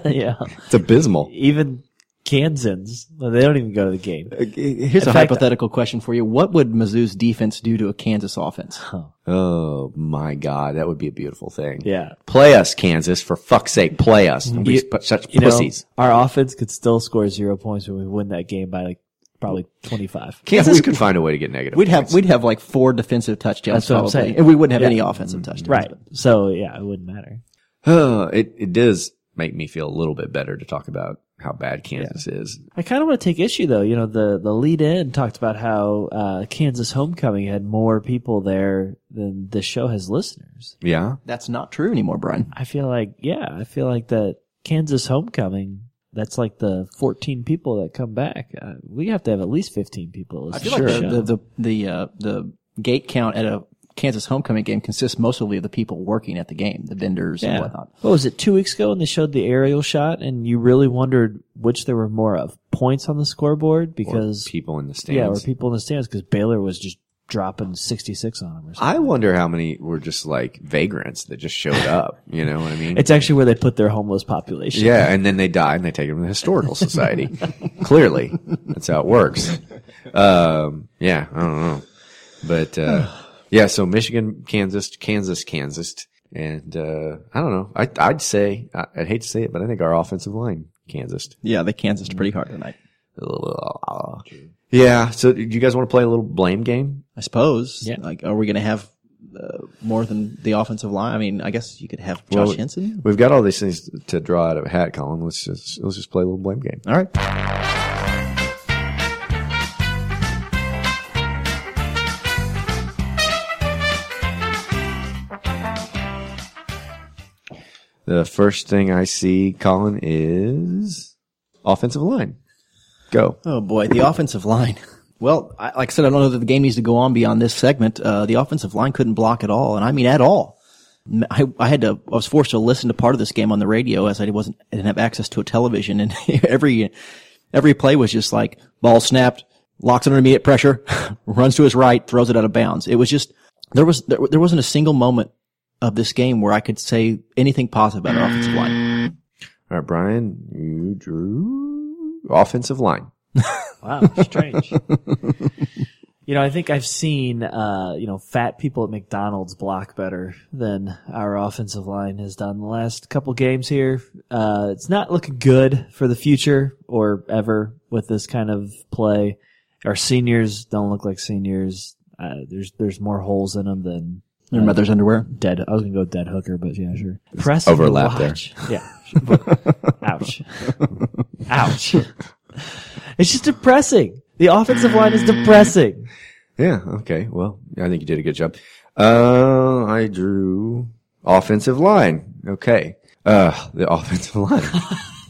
yeah. It's abysmal. Even Kansans, well, they don't even go to the game. Uh, here's In a fact, hypothetical question for you. What would Mizzou's defense do to a Kansas offense? Oh my God. That would be a beautiful thing. Yeah. Play us, Kansas. For fuck's sake, play us. Don't be You- sp- such you know, pussies. our offense could still score zero points when we win that game by like probably 25. Kansas we- could find a way to get negative. We'd have we'd have like four defensive touchdowns That's what I'm saying. and we wouldn't have Yeah. any offensive touchdowns. Right. So yeah, it wouldn't matter. Oh, it, it does make me feel a little bit better to talk about how bad Kansas is. I kind of want to take issue though. You know, the the lead in talked about how uh, Kansas homecoming had more people there than the show has listeners. Yeah. That's not true anymore, Brian. I feel like yeah, I feel like that Kansas homecoming. That's like the 14 people that come back. Uh, we have to have at least 15 people. I feel to like the the the the, the, uh, the gate count at a Kansas homecoming game consists mostly of the people working at the game, the vendors and whatnot. What was it, two weeks ago when they showed the aerial shot and you really wondered which there were more of? Points on the scoreboard? Because, people in the stands. yeah, or people in the stands because Baylor was just dropping 66 on them or something. I wonder how many were just like vagrants that just showed up. You know what I mean? It's actually where they put their homeless population. yeah, and then they die and they take them to the historical society. Clearly, that's how it works. Um, yeah, I don't know, but uh, yeah. So Michigan, Kansas, Kansas, Kansas, and uh, I don't know. I, I'd say I, I'd hate to say it, but I think our offensive line, Kansas. Yeah, they Kansas pretty hard tonight. Yeah. So, do you guys want to play a little blame game? I suppose. Yeah. Like, are we going to have uh, more than the offensive line? I mean, I guess you could have Josh Well, Henson. We've got all these things to draw out of a hat, Colin. Let's just let's just play a little blame game. All right. The first thing I see, Colin, is offensive line. Go. Oh boy, the offensive line. Well, I, like I said, I don't know that the game needs to go on beyond this segment. Uh, the offensive line couldn't block at all, and I mean at all. I had to, I was forced to listen to part of this game on the radio as I wasn't, I didn't have access to a television, and every, every play was just like ball snapped, locks under immediate pressure, runs to his right, throws it out of bounds. It was just there was there, there wasn't a single moment of this game where I could say anything positive about our offensive line. All right, Brian, you drew offensive line. Wow, strange. you know, I think I've seen, uh, you know, fat people at McDonald's block better than our offensive line has done the last couple games here. Uh, it's not looking good for the future or ever with this kind of play. Our seniors don't look like seniors. Uh, there's, there's more holes in them than Their mother's underwear. dead. I was gonna go dead hooker, but yeah, sure. To overlap there. Yeah. Ouch. Ouch. It's just depressing. The offensive line is depressing. Yeah. Okay. Well, I think you did a good job. Uh, I drew offensive line. Okay. Uh, the offensive line.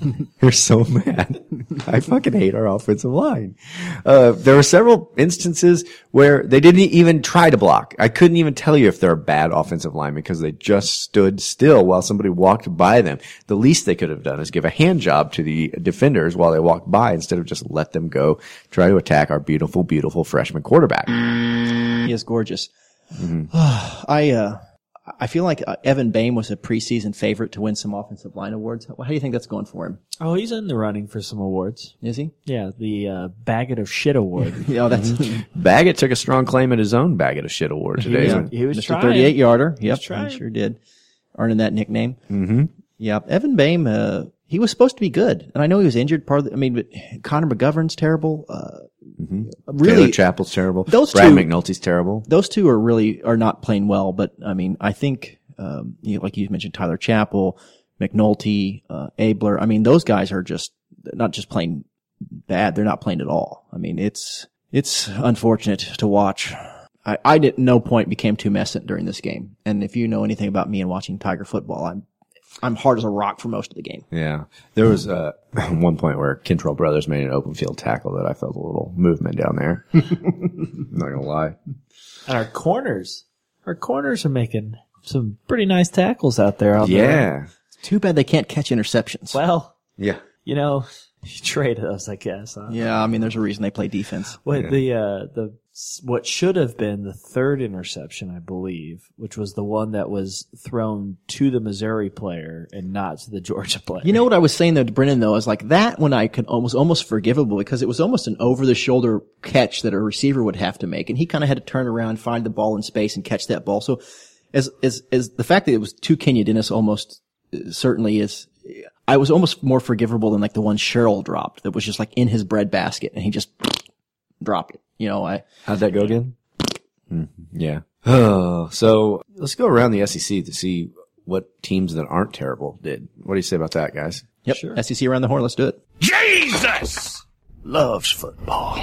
You're so mad. I fucking hate our offensive line. Uh, there were several instances where they didn't even try to block. I couldn't even tell you if they're a bad offensive line because they just stood still while somebody walked by them. The least they could have done is give a hand job to the defenders while they walked by instead of just let them go try to attack our beautiful, beautiful freshman quarterback. He is gorgeous. I uh, I feel like uh, Evan Boehm was a preseason favorite to win some offensive line awards. How, how do you think that's going for him? Oh, he's in the running for some awards. Is he? Yeah, the uh, Baggett of Shit Award. Yeah, that's Baggett took a strong claim at his own Baggett of Shit award today. was- when- he was Mr. trying. 38 yarder. Yep, He's trying. he sure did. Earning that nickname. Mhm. Yeah, Evan Boehm, uh, he was supposed to be good. And I know he was injured part of the, I mean, but Connor McGovern's terrible. Uh, really, Taylor Chappell's terrible. Those Brad two- McNulty's terrible. those two are really, are not playing well, but I mean, I think, um, you know, like you mentioned, Tyler Chappell, McNulty, uh, Abler. I mean, those guys are just not just playing bad. They're not playing at all. I mean, it's, it's unfortunate to watch. I, I at no point became too messant during this game. And if you know anything about me and watching Tiger football, I'm, I'm hard as a rock for most of the game. Yeah. There was uh, one point where Kentrell Brothers made an open field tackle that I felt a little movement down there. I'm not going to lie. And our corners, our corners are making some pretty nice tackles out there. Out there. Yeah. Too bad they can't catch interceptions. Well, Yeah. you know, you traded us, I guess. Huh? Yeah, I mean, there's a reason they play defense. Wait, the uh, the what should have been the third interception, I believe, which was the one that was thrown to the Missouri player and not to the Georgia player. You know what I was saying though to Brennan though is like that one I could almost almost forgivable because it was almost an over the shoulder catch that a receiver would have to make, and he kind of had to turn around, find the ball in space, and catch that ball. So, as as as the fact that it was to Kenya Dennis almost uh, certainly is. I was almost more forgivable than like the one Cheryl dropped that was just like in his bread basket and he just dropped it. You know, I How'd that go again? Mhm. Yeah. Oh, so let's go around the SEC to see what teams that aren't terrible did. What do you say about that, guys? yep Sure. SEC around the horn. Let's do it. Jesus Loves football.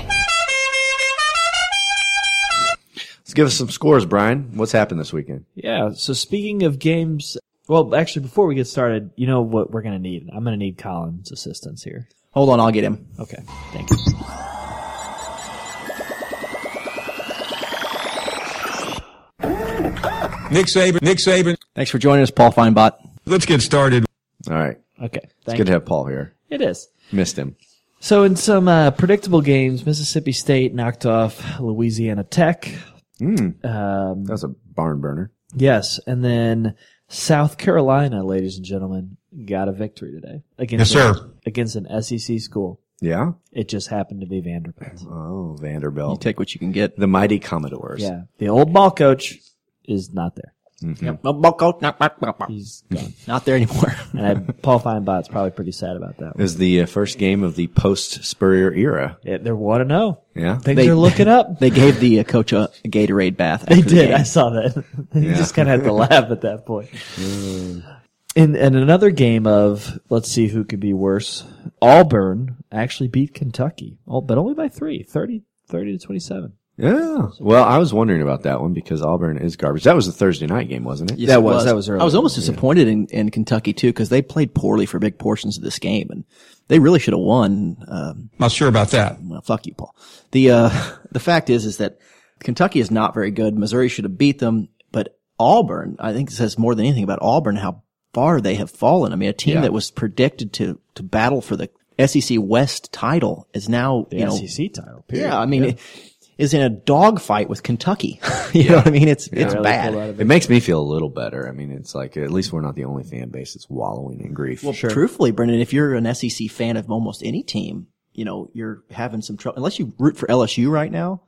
Let's give us some scores, Brian. What's happened this weekend? Yeah. So speaking of games, well, actually, before we get started, you know what we're gonna need? I'm gonna need Colin's assistance here. Hold on, I'll get him. Okay. Thank you. Nick Saban, Nick Saban. Thanks for joining us, Paul Finebot. Let's get started. All right. Okay. It's Thank good to have Paul here. It is. Missed him. So in some uh, predictable games, Mississippi State knocked off Louisiana Tech. Mm, Um, that was a barn burner. yes, and then South Carolina, ladies and gentlemen, got a victory today against Yes, a- sir. against an SEC school. Yeah. It just happened to be Vanderbilt. Oh, Vanderbilt! You take what you can get. the mighty Commodores. Yeah, the old ball coach is not there. Yep. He's gone. Not there anymore. and I, Paul Finebot's probably pretty sad about that. It was the uh, first game of the post Spurrier era. Yeah, they're one to zero. Yeah. Things They- are looking up. They gave the uh, coach a, a Gatorade bath. They after the did. I saw that. you Yeah. just kind of had to laugh at that point. In, in another game of let's see who could be worse, Auburn actually beat Kentucky, but only by three, 30, 30 to twenty seven. Yeah. Well, I was wondering about that one because Auburn is garbage. That was a Thursday night game, wasn't it? Yes, That it was- that was early. I was almost disappointed in, in Kentucky too because they played poorly for big portions of this game and they really should have won. Um, I'm Not sure about that. well, fuck you, Paul. The uh, the fact is is that Kentucky is not very good. Missouri should have beat them, but Auburn, I think, says more than anything about Auburn how far they have fallen. I mean, a team Yeah. that was predicted to to battle for the SEC West title is now The you know SEC title. Period. yeah. I mean. It, is in a dogfight with Kentucky. you know what I mean? It's it's Really bad. pulled out It makes me feel a little better. I mean, it's like at least we're not the only fan base that's wallowing in grief. Well, truthfully, Brendan, if you're an SEC fan of almost any team, you know, you're having some trouble. Unless you root for LSU right now,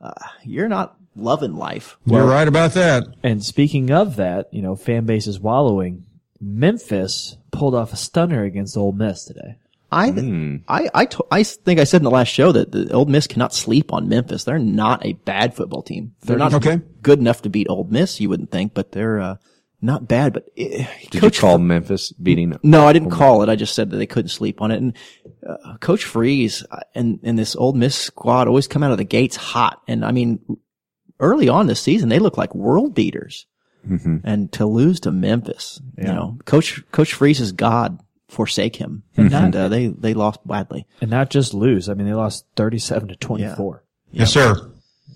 uh, you're not loving life. You're right about that. And speaking of that, you know, fan base is wallowing. Memphis pulled off a stunner against Ole Miss today. I, I, I, to- I think I said in the last show that the Ole Miss cannot sleep on Memphis. They're not a bad football team. They're not Okay. good enough to beat Ole Miss, you wouldn't think, but they're, uh, not bad. But uh, Did Coach you call Memphis beating? No, I didn't call it. I just said that they couldn't sleep on it. And uh, Coach Freeze uh, and, and this Ole Miss squad always come out of the gates hot. And I mean, early on this season, they look like world beaters. Mm-hmm. And to lose to Memphis, you know, Coach, Coach Freeze is God forsake him. And And, uh, they, they lost badly. And not just lose. I mean, they lost 37 to 24. Yes, sir.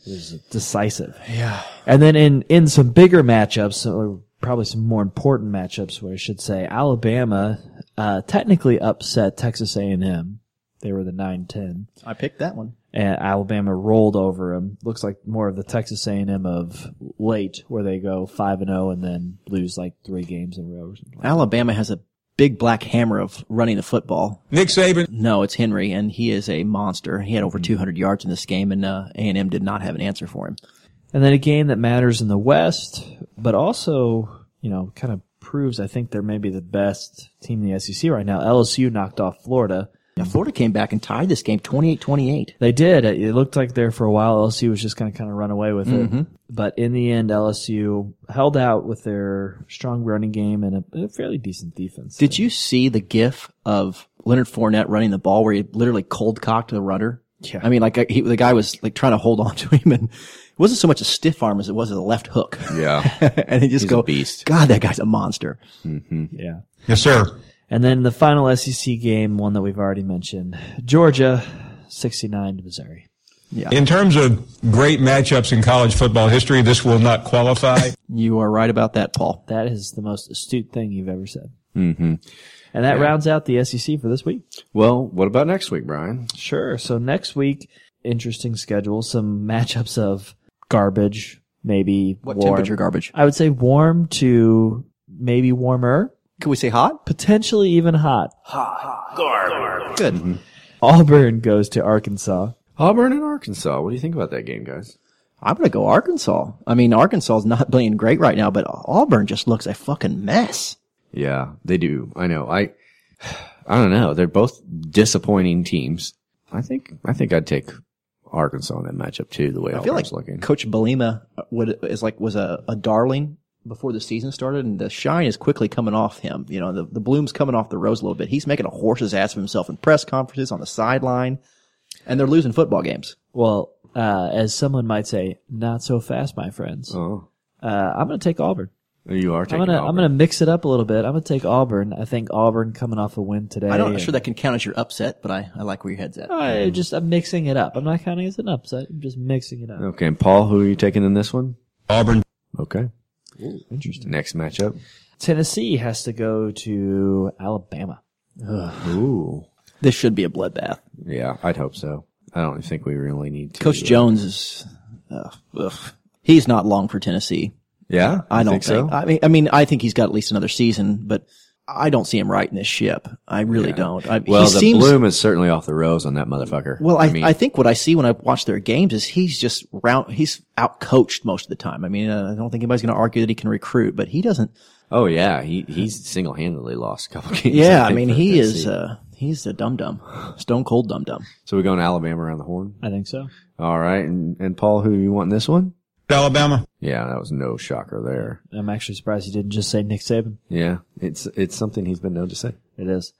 It was decisive. Yeah. And then in, in some bigger matchups, or probably some more important matchups, where I should say, Alabama uh, technically upset Texas A&M. They were the 9-10. I picked that one. And Alabama rolled over them. Looks like more of the Texas A&M of late, where they go 5 and 0 and then lose like three games in a row. or something. Alabama has a big black hammer of running the football. Nick Saban. No, it's Henry, and he is a monster. He had over 200 yards in this game, and uh, A&M did not have an answer for him. And then a game that matters in the West, but also, you know, kind of proves I think they're maybe the best team in the SEC right now. LSU knocked off Florida. Yeah, Florida came back and tied this game 28-28. They did. It looked like there for a while. LSU was just going to kind of run away with it. Mhm. But in the end, LSU held out with their strong running game and a, a fairly decent defense. Did you see the gif of Leonard Fournette running the ball where he literally cold cocked the runner? Yeah. I mean, like he, the guy was like trying to hold on to him, and it wasn't so much a stiff arm as it was a left hook. Yeah. and he just He's go, beast. God, that guy's a monster. Mm-hmm. Yeah. Yes, sir. And then the final SEC game, one that we've already mentioned, Georgia, 69 to Missouri. Yeah. In terms of great matchups in college football history, this will not qualify. You are right about that, Paul. That is the most astute thing you've ever said. Mm-hmm. And that Yeah. rounds out the SEC for this week. Well, what about next week, Brian? Sure. So next week, interesting schedule. Some matchups of garbage, maybe What warm. temperature garbage? I would say warm to maybe warmer. Can we say hot? Potentially even hot. Good. Mm-hmm. Auburn goes to Arkansas. Auburn and Arkansas. What do you think about that game, guys? I'm going to go Arkansas. I mean, Arkansas is not playing great right now, but Auburn just looks a fucking mess. Yeah, they do. I know. I, I don't know. They're both disappointing teams. I think, I think I'd take Arkansas in that matchup too. The way I feel like looking. Coach Bielema would is like was a, a darling before the season started, and the shine is quickly coming off him. You know, the the bloom's coming off the rose a little bit. He's making a horse's ass of himself in press conferences on the sideline, and they're losing football games. Well, uh, as someone might say, not so fast, my friends. Oh, Uh, I'm going to take Auburn. you are I'm taking gonna Auburn. I'm gonna mix it up a little bit. I'm gonna take Auburn. I think Auburn coming off a win today. I'm not and- sure that can count as your upset, but I, I like where your head's at. I just I'm mixing it up. I'm not counting it as an upset. I'm just mixing it up. Okay, and Paul, who are you taking in this one? Auburn. Okay. Interesting. Next matchup. Tennessee has to go to Alabama. Ooh. This should be a bloodbath. Yeah, I'd hope so. I don't think we really need to. Coach uh, Jones is, uh, ugh. he's not long for Tennessee. Yeah, I don't think think. so? I mean, I mean, I think he's got at least another season, but I don't see him righting this ship. I really Yeah. don't. I, Well, the seems, bloom is certainly off the rose on that motherfucker. Well, I, I, mean, think what I see when I watch their games is he's just round, he's out coached most of the time. I mean, uh, I don't think anybody's going to argue that he can recruit, but he doesn't. oh yeah, he he's single handedly lost a couple games. Yeah, I think, mean, he is, Tennessee. uh, he's a dum dum, stone cold dum dum. so we're going to Alabama around the horn. I think so. All right, and and Paul, who you want in this one? Alabama. Yeah, that was no shocker there. I'm actually surprised you didn't just say Nick Saban. Yeah, it's it's something he's been known to say. It is.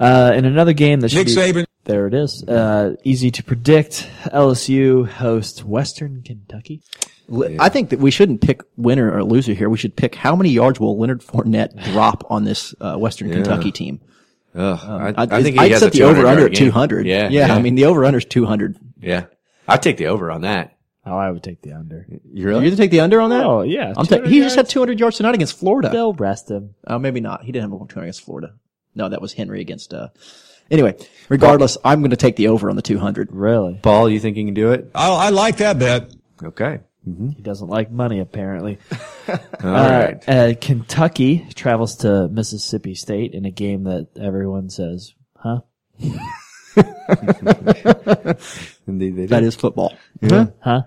Uh, in another game that should Nick be, Saban. There it is. Uh, easy to predict. LSU hosts Western Kentucky. Li- I think that we shouldn't pick winner or loser here. We should pick how many yards will Leonard Fournette drop on this uh, Western Yeah. Kentucky team. Ugh, I, I'd, I think he I'd has set a the over 200 under at game. 200. Yeah, yeah, I mean, the over under is 200. yeah, I'd take the over on that. Oh, I would take the under. You really? You really? going to take the under on that? Oh, yeah. I'm ta- 200 he just had yards. 200 yards tonight against Florida. They'll rest him. Oh, maybe not. He didn't have 200 against Florida. No, that was Henry against. Uh, anyway, regardless, I'm going to take the over on the 200. Really? Paul, you think you can do it? I, I like that bet. Okay. He doesn't like money, apparently. All Uh, right. uh, Kentucky travels to Mississippi State in a game that everyone says, huh? Indeed, they do. That is football. Yeah. Huh?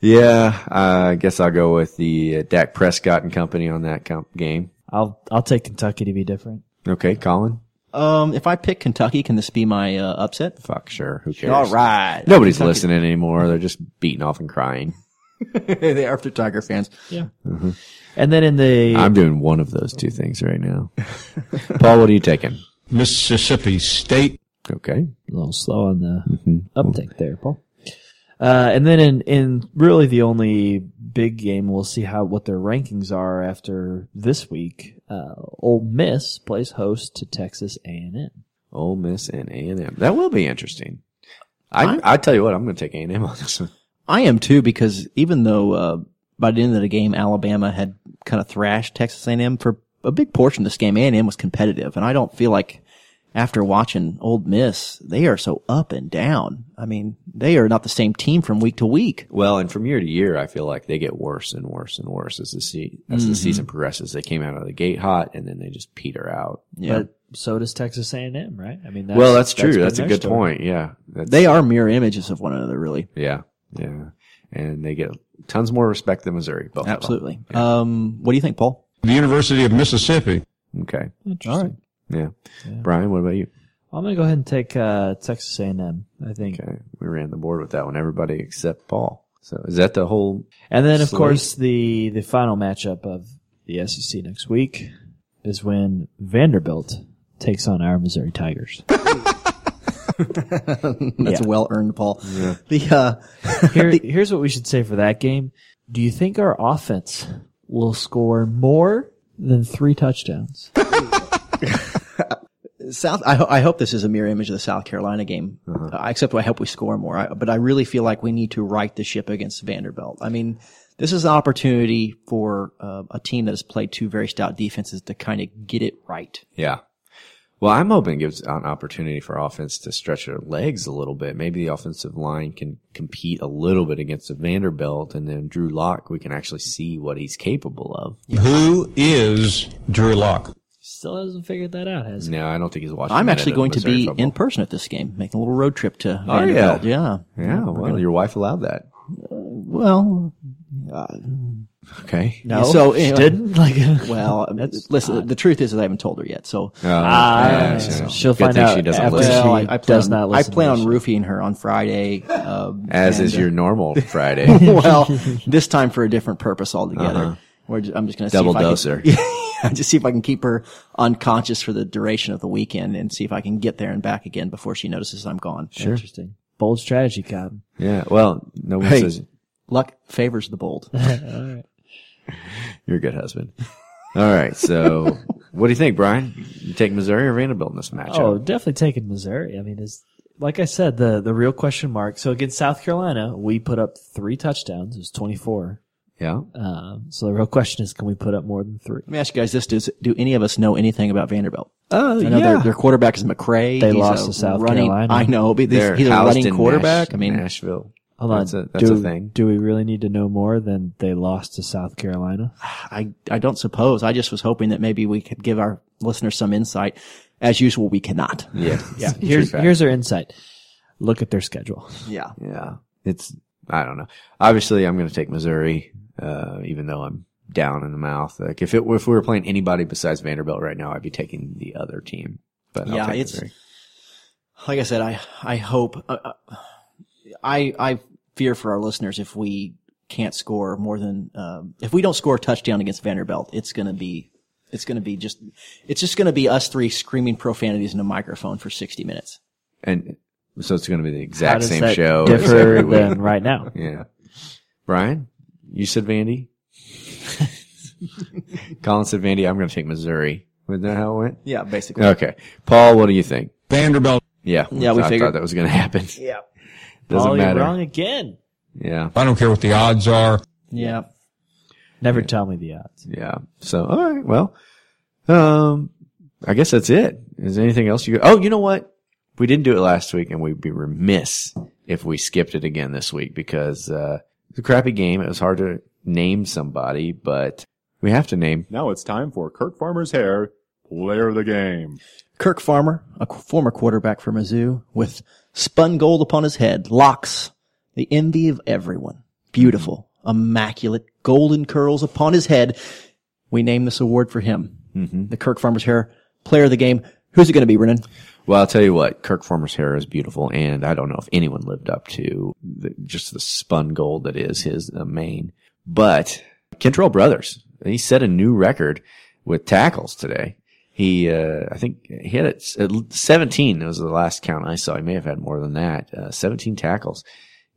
Yeah, I guess I'll go with the uh, Dak Prescott and company on that com- game. I'll I'll take Kentucky to be different. Okay, Colin. Um, if I pick Kentucky, can this be my uh, upset? Fuck, sure. Who cares? All right. Nobody's Kentucky. listening anymore. They're just beating off and crying. they are after Tiger fans. Yeah. And then in the I'm doing one of those two things right now. Paul, what are you taking? Mississippi State. Okay. A little slow on the uptick there, Paul. Uh, and then in, in really the only big game, we'll see how what their rankings are after this week. Uh, Ole Miss plays host to Texas A&M. Ole Miss and A and M. That will be interesting. I I tell you what, I'm going to take A and M on this one. I am too because even though uh, by the end of the game Alabama had kind of thrashed Texas A&M for a big portion of this game, A&M was competitive, and I don't feel like after watching Ole Miss, they are so up and down. I mean, they are not the same team from week to week. Well, and from year to year, I feel like they get worse and worse and worse as the se- as the Mhm. season progresses. They came out of the gate hot, and then they just peter out. Yeah. But so does Texas A&M, right? I mean, that's, well, that's true. been That's, a good story. point. Yeah, that's, They are mirror images of one another, really. Yeah, yeah, and they get tons more respect than Missouri. Both of them. Absolutely. Um, what do you think, Paul? The University of Mississippi. Okay. All right. Yeah. Brian, what about you? I'm going to go ahead and take uh, Texas A&M. I think. Okay, we ran the board with that one. Everybody except Paul. So is that the whole? And then, of slate? course, the the final matchup of the SEC next week is when Vanderbilt takes on our Missouri Tigers. That's Yeah. well earned, Paul. The uh, Here, here's what we should say for that game. Do you think our offense will score more than three touchdowns? South. I, ho- I hope this is a mirror image of the South Carolina game. Uh-huh. Uh, except I hope we score more. I, but I really feel like we need to right the ship against Vanderbilt. I mean, this is an opportunity for uh, a team that has played two very stout defenses to kind of get it right. Yeah. Well, I'm hoping it gives an opportunity for offense to stretch their legs a little bit. Maybe the offensive line can compete a little bit against the Vanderbilt, and then Drew Lock, we can actually see what he's capable of. Who is Drew Lock? Still hasn't figured that out, has he? No, I don't think he's watching. I'm that actually going to be football. in person at this game, making a little road trip to Oh, Vanderbilt. yeah. Yeah. Yeah. Well, gonna- your wife allowed that. well, uh, Okay. No, so she anyway, didn't. Like, well, That's listen. The truth is, that I haven't told her yet. So Oh, Ah, yeah, she'll she'll find out she doesn't after listen. well, I, she I plan does on, not I plan on this. roofing her on Friday. Uh, As and, is uh, your normal Friday. well, this time for a different purpose altogether. Uh-huh. We're ju- I'm just going to Double see if dose I her. Can, just see if I can keep her unconscious for the duration of the weekend and see if I can get there and back again before she notices I'm gone. Sure. Interesting. Bold strategy, Cotton. Yeah. Well, no one Hey, says luck favors the bold. All right. you're a good husband. All right. So, what do you think, Brian? You take Missouri or Vanderbilt in this matchup? Oh, definitely taking Missouri. I mean, is like I said, the the real question mark. So against South Carolina, we put up three touchdowns. It was twenty four. Yeah. Um, so the real question is, can we put up more than three? Let me ask you guys this: Does do any of us know anything about Vanderbilt? Oh, I know their, their quarterback is McCrary. They He's lost a to South running, Carolina. I know, but he's, They're he's a housed running in quarterback. Nash- I mean, Nashville. Hold on. That's a, that's do, a thing. Do we really need to know more than they lost to South Carolina? I I don't suppose. I just was hoping that maybe we could give our listeners some insight. As usual, we cannot. Yeah. Yeah. Here's here's our insight. Look at their schedule. Yeah. Yeah. It's, I don't know. Obviously, I'm going to take Missouri, uh, even though I'm down in the mouth. Like, if it, if we were playing anybody besides Vanderbilt right now, I'd be taking the other team. But I'll yeah, it's like I said. I I hope. Uh, uh, I I fear for our listeners if we can't score more than um, if we don't score a touchdown against Vanderbilt, it's going to be it's going to be just it's just going to be us three screaming profanities in a microphone for sixty minutes. And so it's going to be the How exact does same that show. differ every week. than right now? Yeah. Brian, you said Vandy? Colin said Vandy. I'm going to take Missouri. Wasn't that how it went? Yeah, basically. Okay. Paul, what do you think? Vanderbilt. Yeah. Yeah, we I figured. thought that was going to happen. Yeah. Doesn't Paul, matter. you're wrong again. Yeah. I don't care what the odds are. Yeah. Never tell me the odds. Yeah. So, all right. Well, um, I guess that's it. Is there anything else you? Oh, you know what? We didn't do it last week, and we'd be remiss if we skipped it again this week because uh, it's a crappy game. It was hard to name somebody, but we have to name. Now it's time for Kirk Farmer's hair, player of the game. Kirk Farmer, a former quarterback for Mizzou, with spun gold upon his head, locks, the envy of everyone. Beautiful, immaculate, golden curls upon his head. We name this award for him. Mm-hmm. The Kirk Farmer's hair player of the game. Who's it going to be, Brennan? Well, I'll tell you what, Kirk Farmer's hair is beautiful, and I don't know if anyone lived up to the, just the spun gold that is his uh, mane. But Kentrell Brothers, he set a new record with tackles today. He, uh, I think he had it at 17. That was the last count I saw. He may have had more than that. Uh, 17 tackles.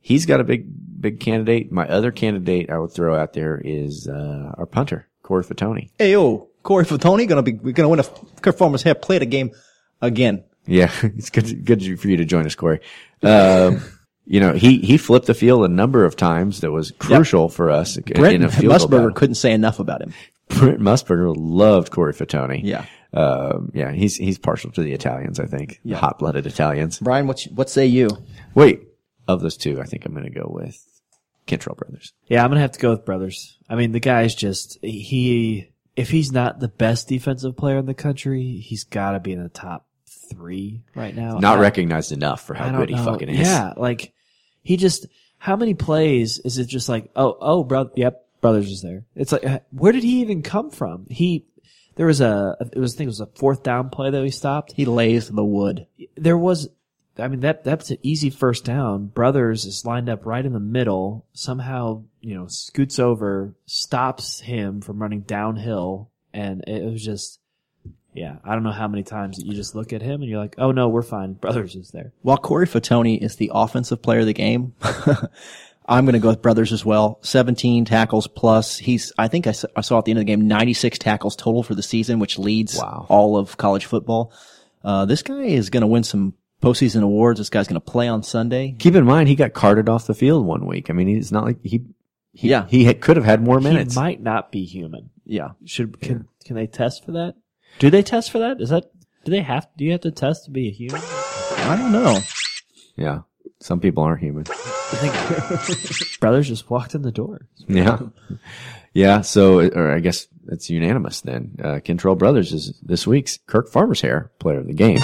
He's got a big, big candidate. My other candidate I would throw out there is, uh, our punter, Corey Fatony. Hey, yo, Corey Fatony gonna be gonna win a Kirk Farmer's hair play the game again. Yeah, it's good, good for you to join us, Corey. Um, you know, he, he flipped the field a number of times that was crucial for us Brent in a field Musburger battle. couldn't say enough about him. Brent Musburger loved Corey Fatony. Yeah. Um, yeah, he's, he's partial to the Italians, I think. Yeah. Hot blooded Italians. Brian, what what say you? Wait, of those two, I think I'm going to go with Kentrell Brothers. Yeah, I'm gonna have to go with Brothers. I mean, the guy's just he. If he's not the best defensive player in the country, he's got to be in the top three right now. Not I- recognized enough for how good he know. fucking is. Yeah, like he just. How many plays is it just like oh oh brother yep brothers is there? It's like uh, where did he even come from? He there was a it was I think it was a fourth down play that he stopped. He lays in the wood. There was. I mean that that's an easy first down. Brothers is lined up right in the middle. Somehow, you know, scoots over, stops him from running downhill, and it was just, yeah. I don't know how many times that you just look at him and you're like, oh no, we're fine. Brothers is there. While Corey Fatony is the offensive player of the game, I'm going to go with Brothers as well. 17 tackles plus. He's, I think I saw, I saw at the end of the game, 96 tackles total for the season, which leads all of college football. Uh, this guy is going to win some postseason awards. This guy's going to play on Sunday. Keep in mind, he got carted off the field one week. I mean, he's not like he, he Yeah. he had, could have had more minutes. He might not be human. Yeah. Should can can they test for that? Do they test for that? Is that do they have do you have to test to be a human? I don't know. yeah. Some people aren't human. I think brothers just walked in the door. Yeah. Yeah. So, or I guess it's unanimous then. Uh, Kentrell Brothers is this week's Kirk Farmer's hair player of the game.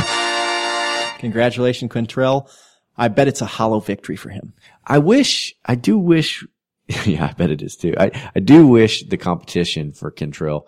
Congratulations, Kentrell. I bet it's a hollow victory for him. I wish, I do wish, yeah, I bet it is too. I, I do wish the competition for Kentrell,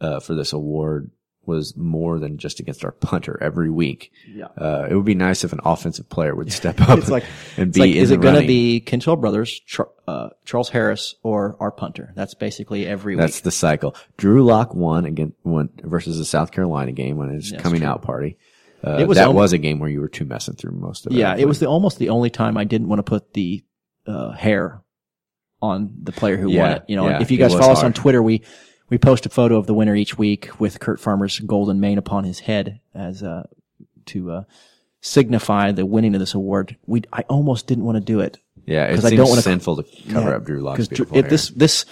uh, for this award was more than just against our punter every week. Yeah. Uh, it would be nice if an offensive player would step up It's like, and it's be like, in is it going to be Kentrell Brothers, uh, Charles Harris, or our punter? That's basically every week. That's week. the cycle. Drew Lock won against won versus the South Carolina game when his That's coming true. out party. Uh, It was that almo- was a game where you were two messing through most of it. Yeah, it was the almost the only time I didn't want to put the uh, hair on the player who won it. You know, yeah, if you guys follow us on. Twitter, we we post a photo of the winner each week with Kirk Farmer's golden mane upon his head as uh, to uh, signify the winning of this award. We I almost didn't want to do it. Yeah, it because I don't want to sinful to cover up Drew Lock's 'cause Drew- beautiful it- hair. This this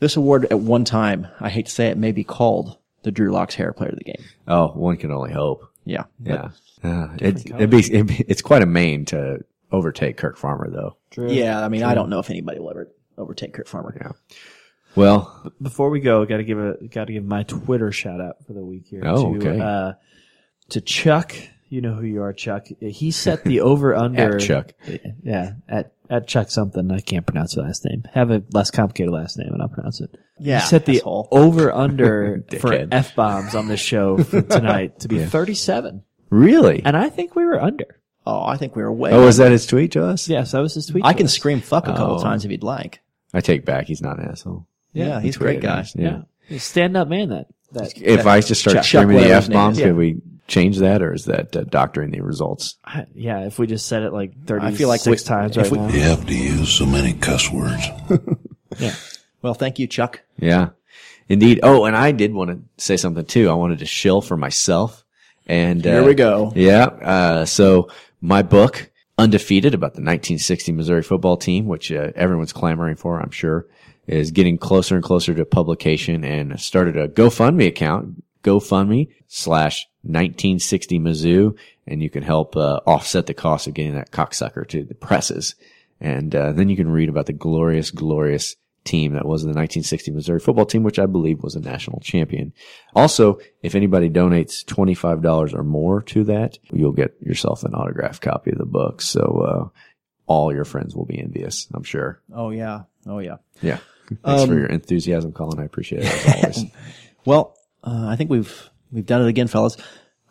this award at one time, I hate to say it, may be called the Drew Locks hair player of the game. Oh, one can only hope. Yeah, Yeah. Uh, it, it'd be, it'd be, it's quite a mane to overtake Kirk Farmer though. Yeah, I mean, I don't know if anybody will ever overtake Kirk Farmer. Yeah. Well, Before we go, got to give a got to give my Twitter shout out for the week here. Oh, to, okay. Uh, to Chuck, you know who you are, Chuck. He set the over under At Chuck. Yeah, at at Chuck something. I can't pronounce the last name. Have a less complicated last name, and I'll pronounce it. Yeah, he set the asshole. over under for f bombs on this show for tonight to be Yeah. thirty seven, really? and I think we were under. Oh, I think we were way. Oh, was that his tweet to us? Yes, that was his tweet. I to can us. scream fuck a couple Oh. times if you'd like. I take back. He's not an asshole. Yeah, he's a great guy. us, Yeah, stand up man. That that If I just start Chuck- screaming Chuck, the F bombs, is. could we change that, or is that uh, doctoring the results? I- yeah, if we just said it like thirty, I feel like we- times if right we- now. You have to use so many cuss words. Yeah. Well, thank you, Chuck. Yeah, indeed. Oh, and I did want to say something too. I wanted to shill for myself. And Here uh, we go. Yeah. Uh, so my book, Undefeated, about the 1960 Missouri football team, which uh, everyone's clamoring for, I'm sure, is getting closer and closer to publication. And started a GoFundMe account, GoFundMe slash 1960 Mizzou, and you can help uh, offset the cost of getting that cocksucker to the presses. And uh, then you can read about the glorious, glorious team that was the 1960 Missouri football team, which I believe was a national champion. Also, if anybody donates $25 or more to that, you'll get yourself an autographed copy of the book. So, uh, all your friends will be envious, I'm sure. Oh yeah. Oh yeah. Yeah. Thanks Um, for your enthusiasm, Colin. I appreciate it as always. Well, uh, I think we've we've done it again, fellas.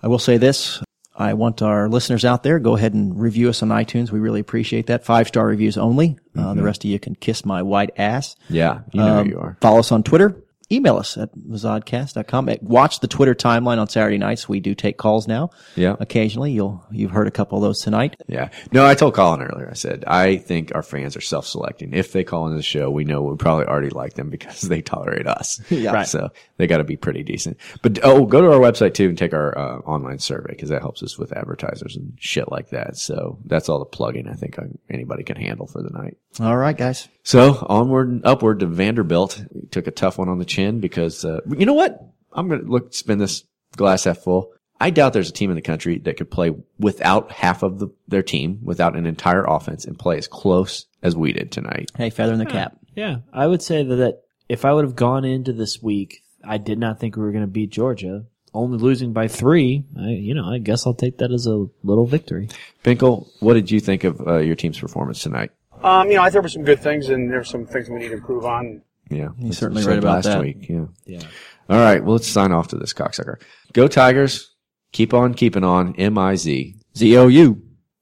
I will say this: I want our listeners out there go ahead and review us on iTunes. We really appreciate that. Five star reviews only. Uh, the rest of you can kiss my white ass. yeah. You know Um, who you are. Follow us on Twitter email us at mazodcast.com. Watch the Twitter timeline on Saturday nights. We do take calls now. Yeah. Occasionally, you'll you've heard a couple of those tonight. Yeah. No, I told Colin earlier. I said I think our fans are self-selecting. If they call into the show, we know we probably already like them because they tolerate us. Yeah. Right. So they got to be pretty decent. But oh, go to our website too and take our uh, online survey because that helps us with advertisers and shit like that. So that's all the plugging I think anybody can handle for the night. All right, guys. So onward and upward to Vanderbilt. We took a tough one on the chin because uh, you know what? I'm gonna look spin this glass half full. I doubt there's a team in the country that could play without half of the, their team, without an entire offense, and play as close as we did tonight. Hey, feather in the cap. Yeah, I would say that, that if I would have gone into this week, I did not think we were going to beat Georgia. Only losing by three, I, you know, I guess I'll take that as a little victory. Pinkel, what did you think of uh, your team's performance tonight? Um, you know, I think there were some good things, and there were some things we need to improve on. Yeah, he's certainly right about last that. week. Yeah, yeah. All right, well, let's sign off to this cocksucker. Go Tigers! Keep on keeping on. M I Z Z O U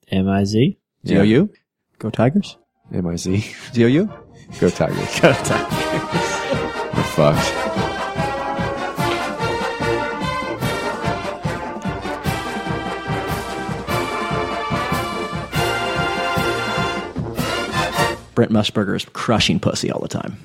M I Z Z O U. Go Tigers. M I Z Z O U. Go Tigers. Go Tigers. We're fucked. Brent Musburger is crushing pussy all the time.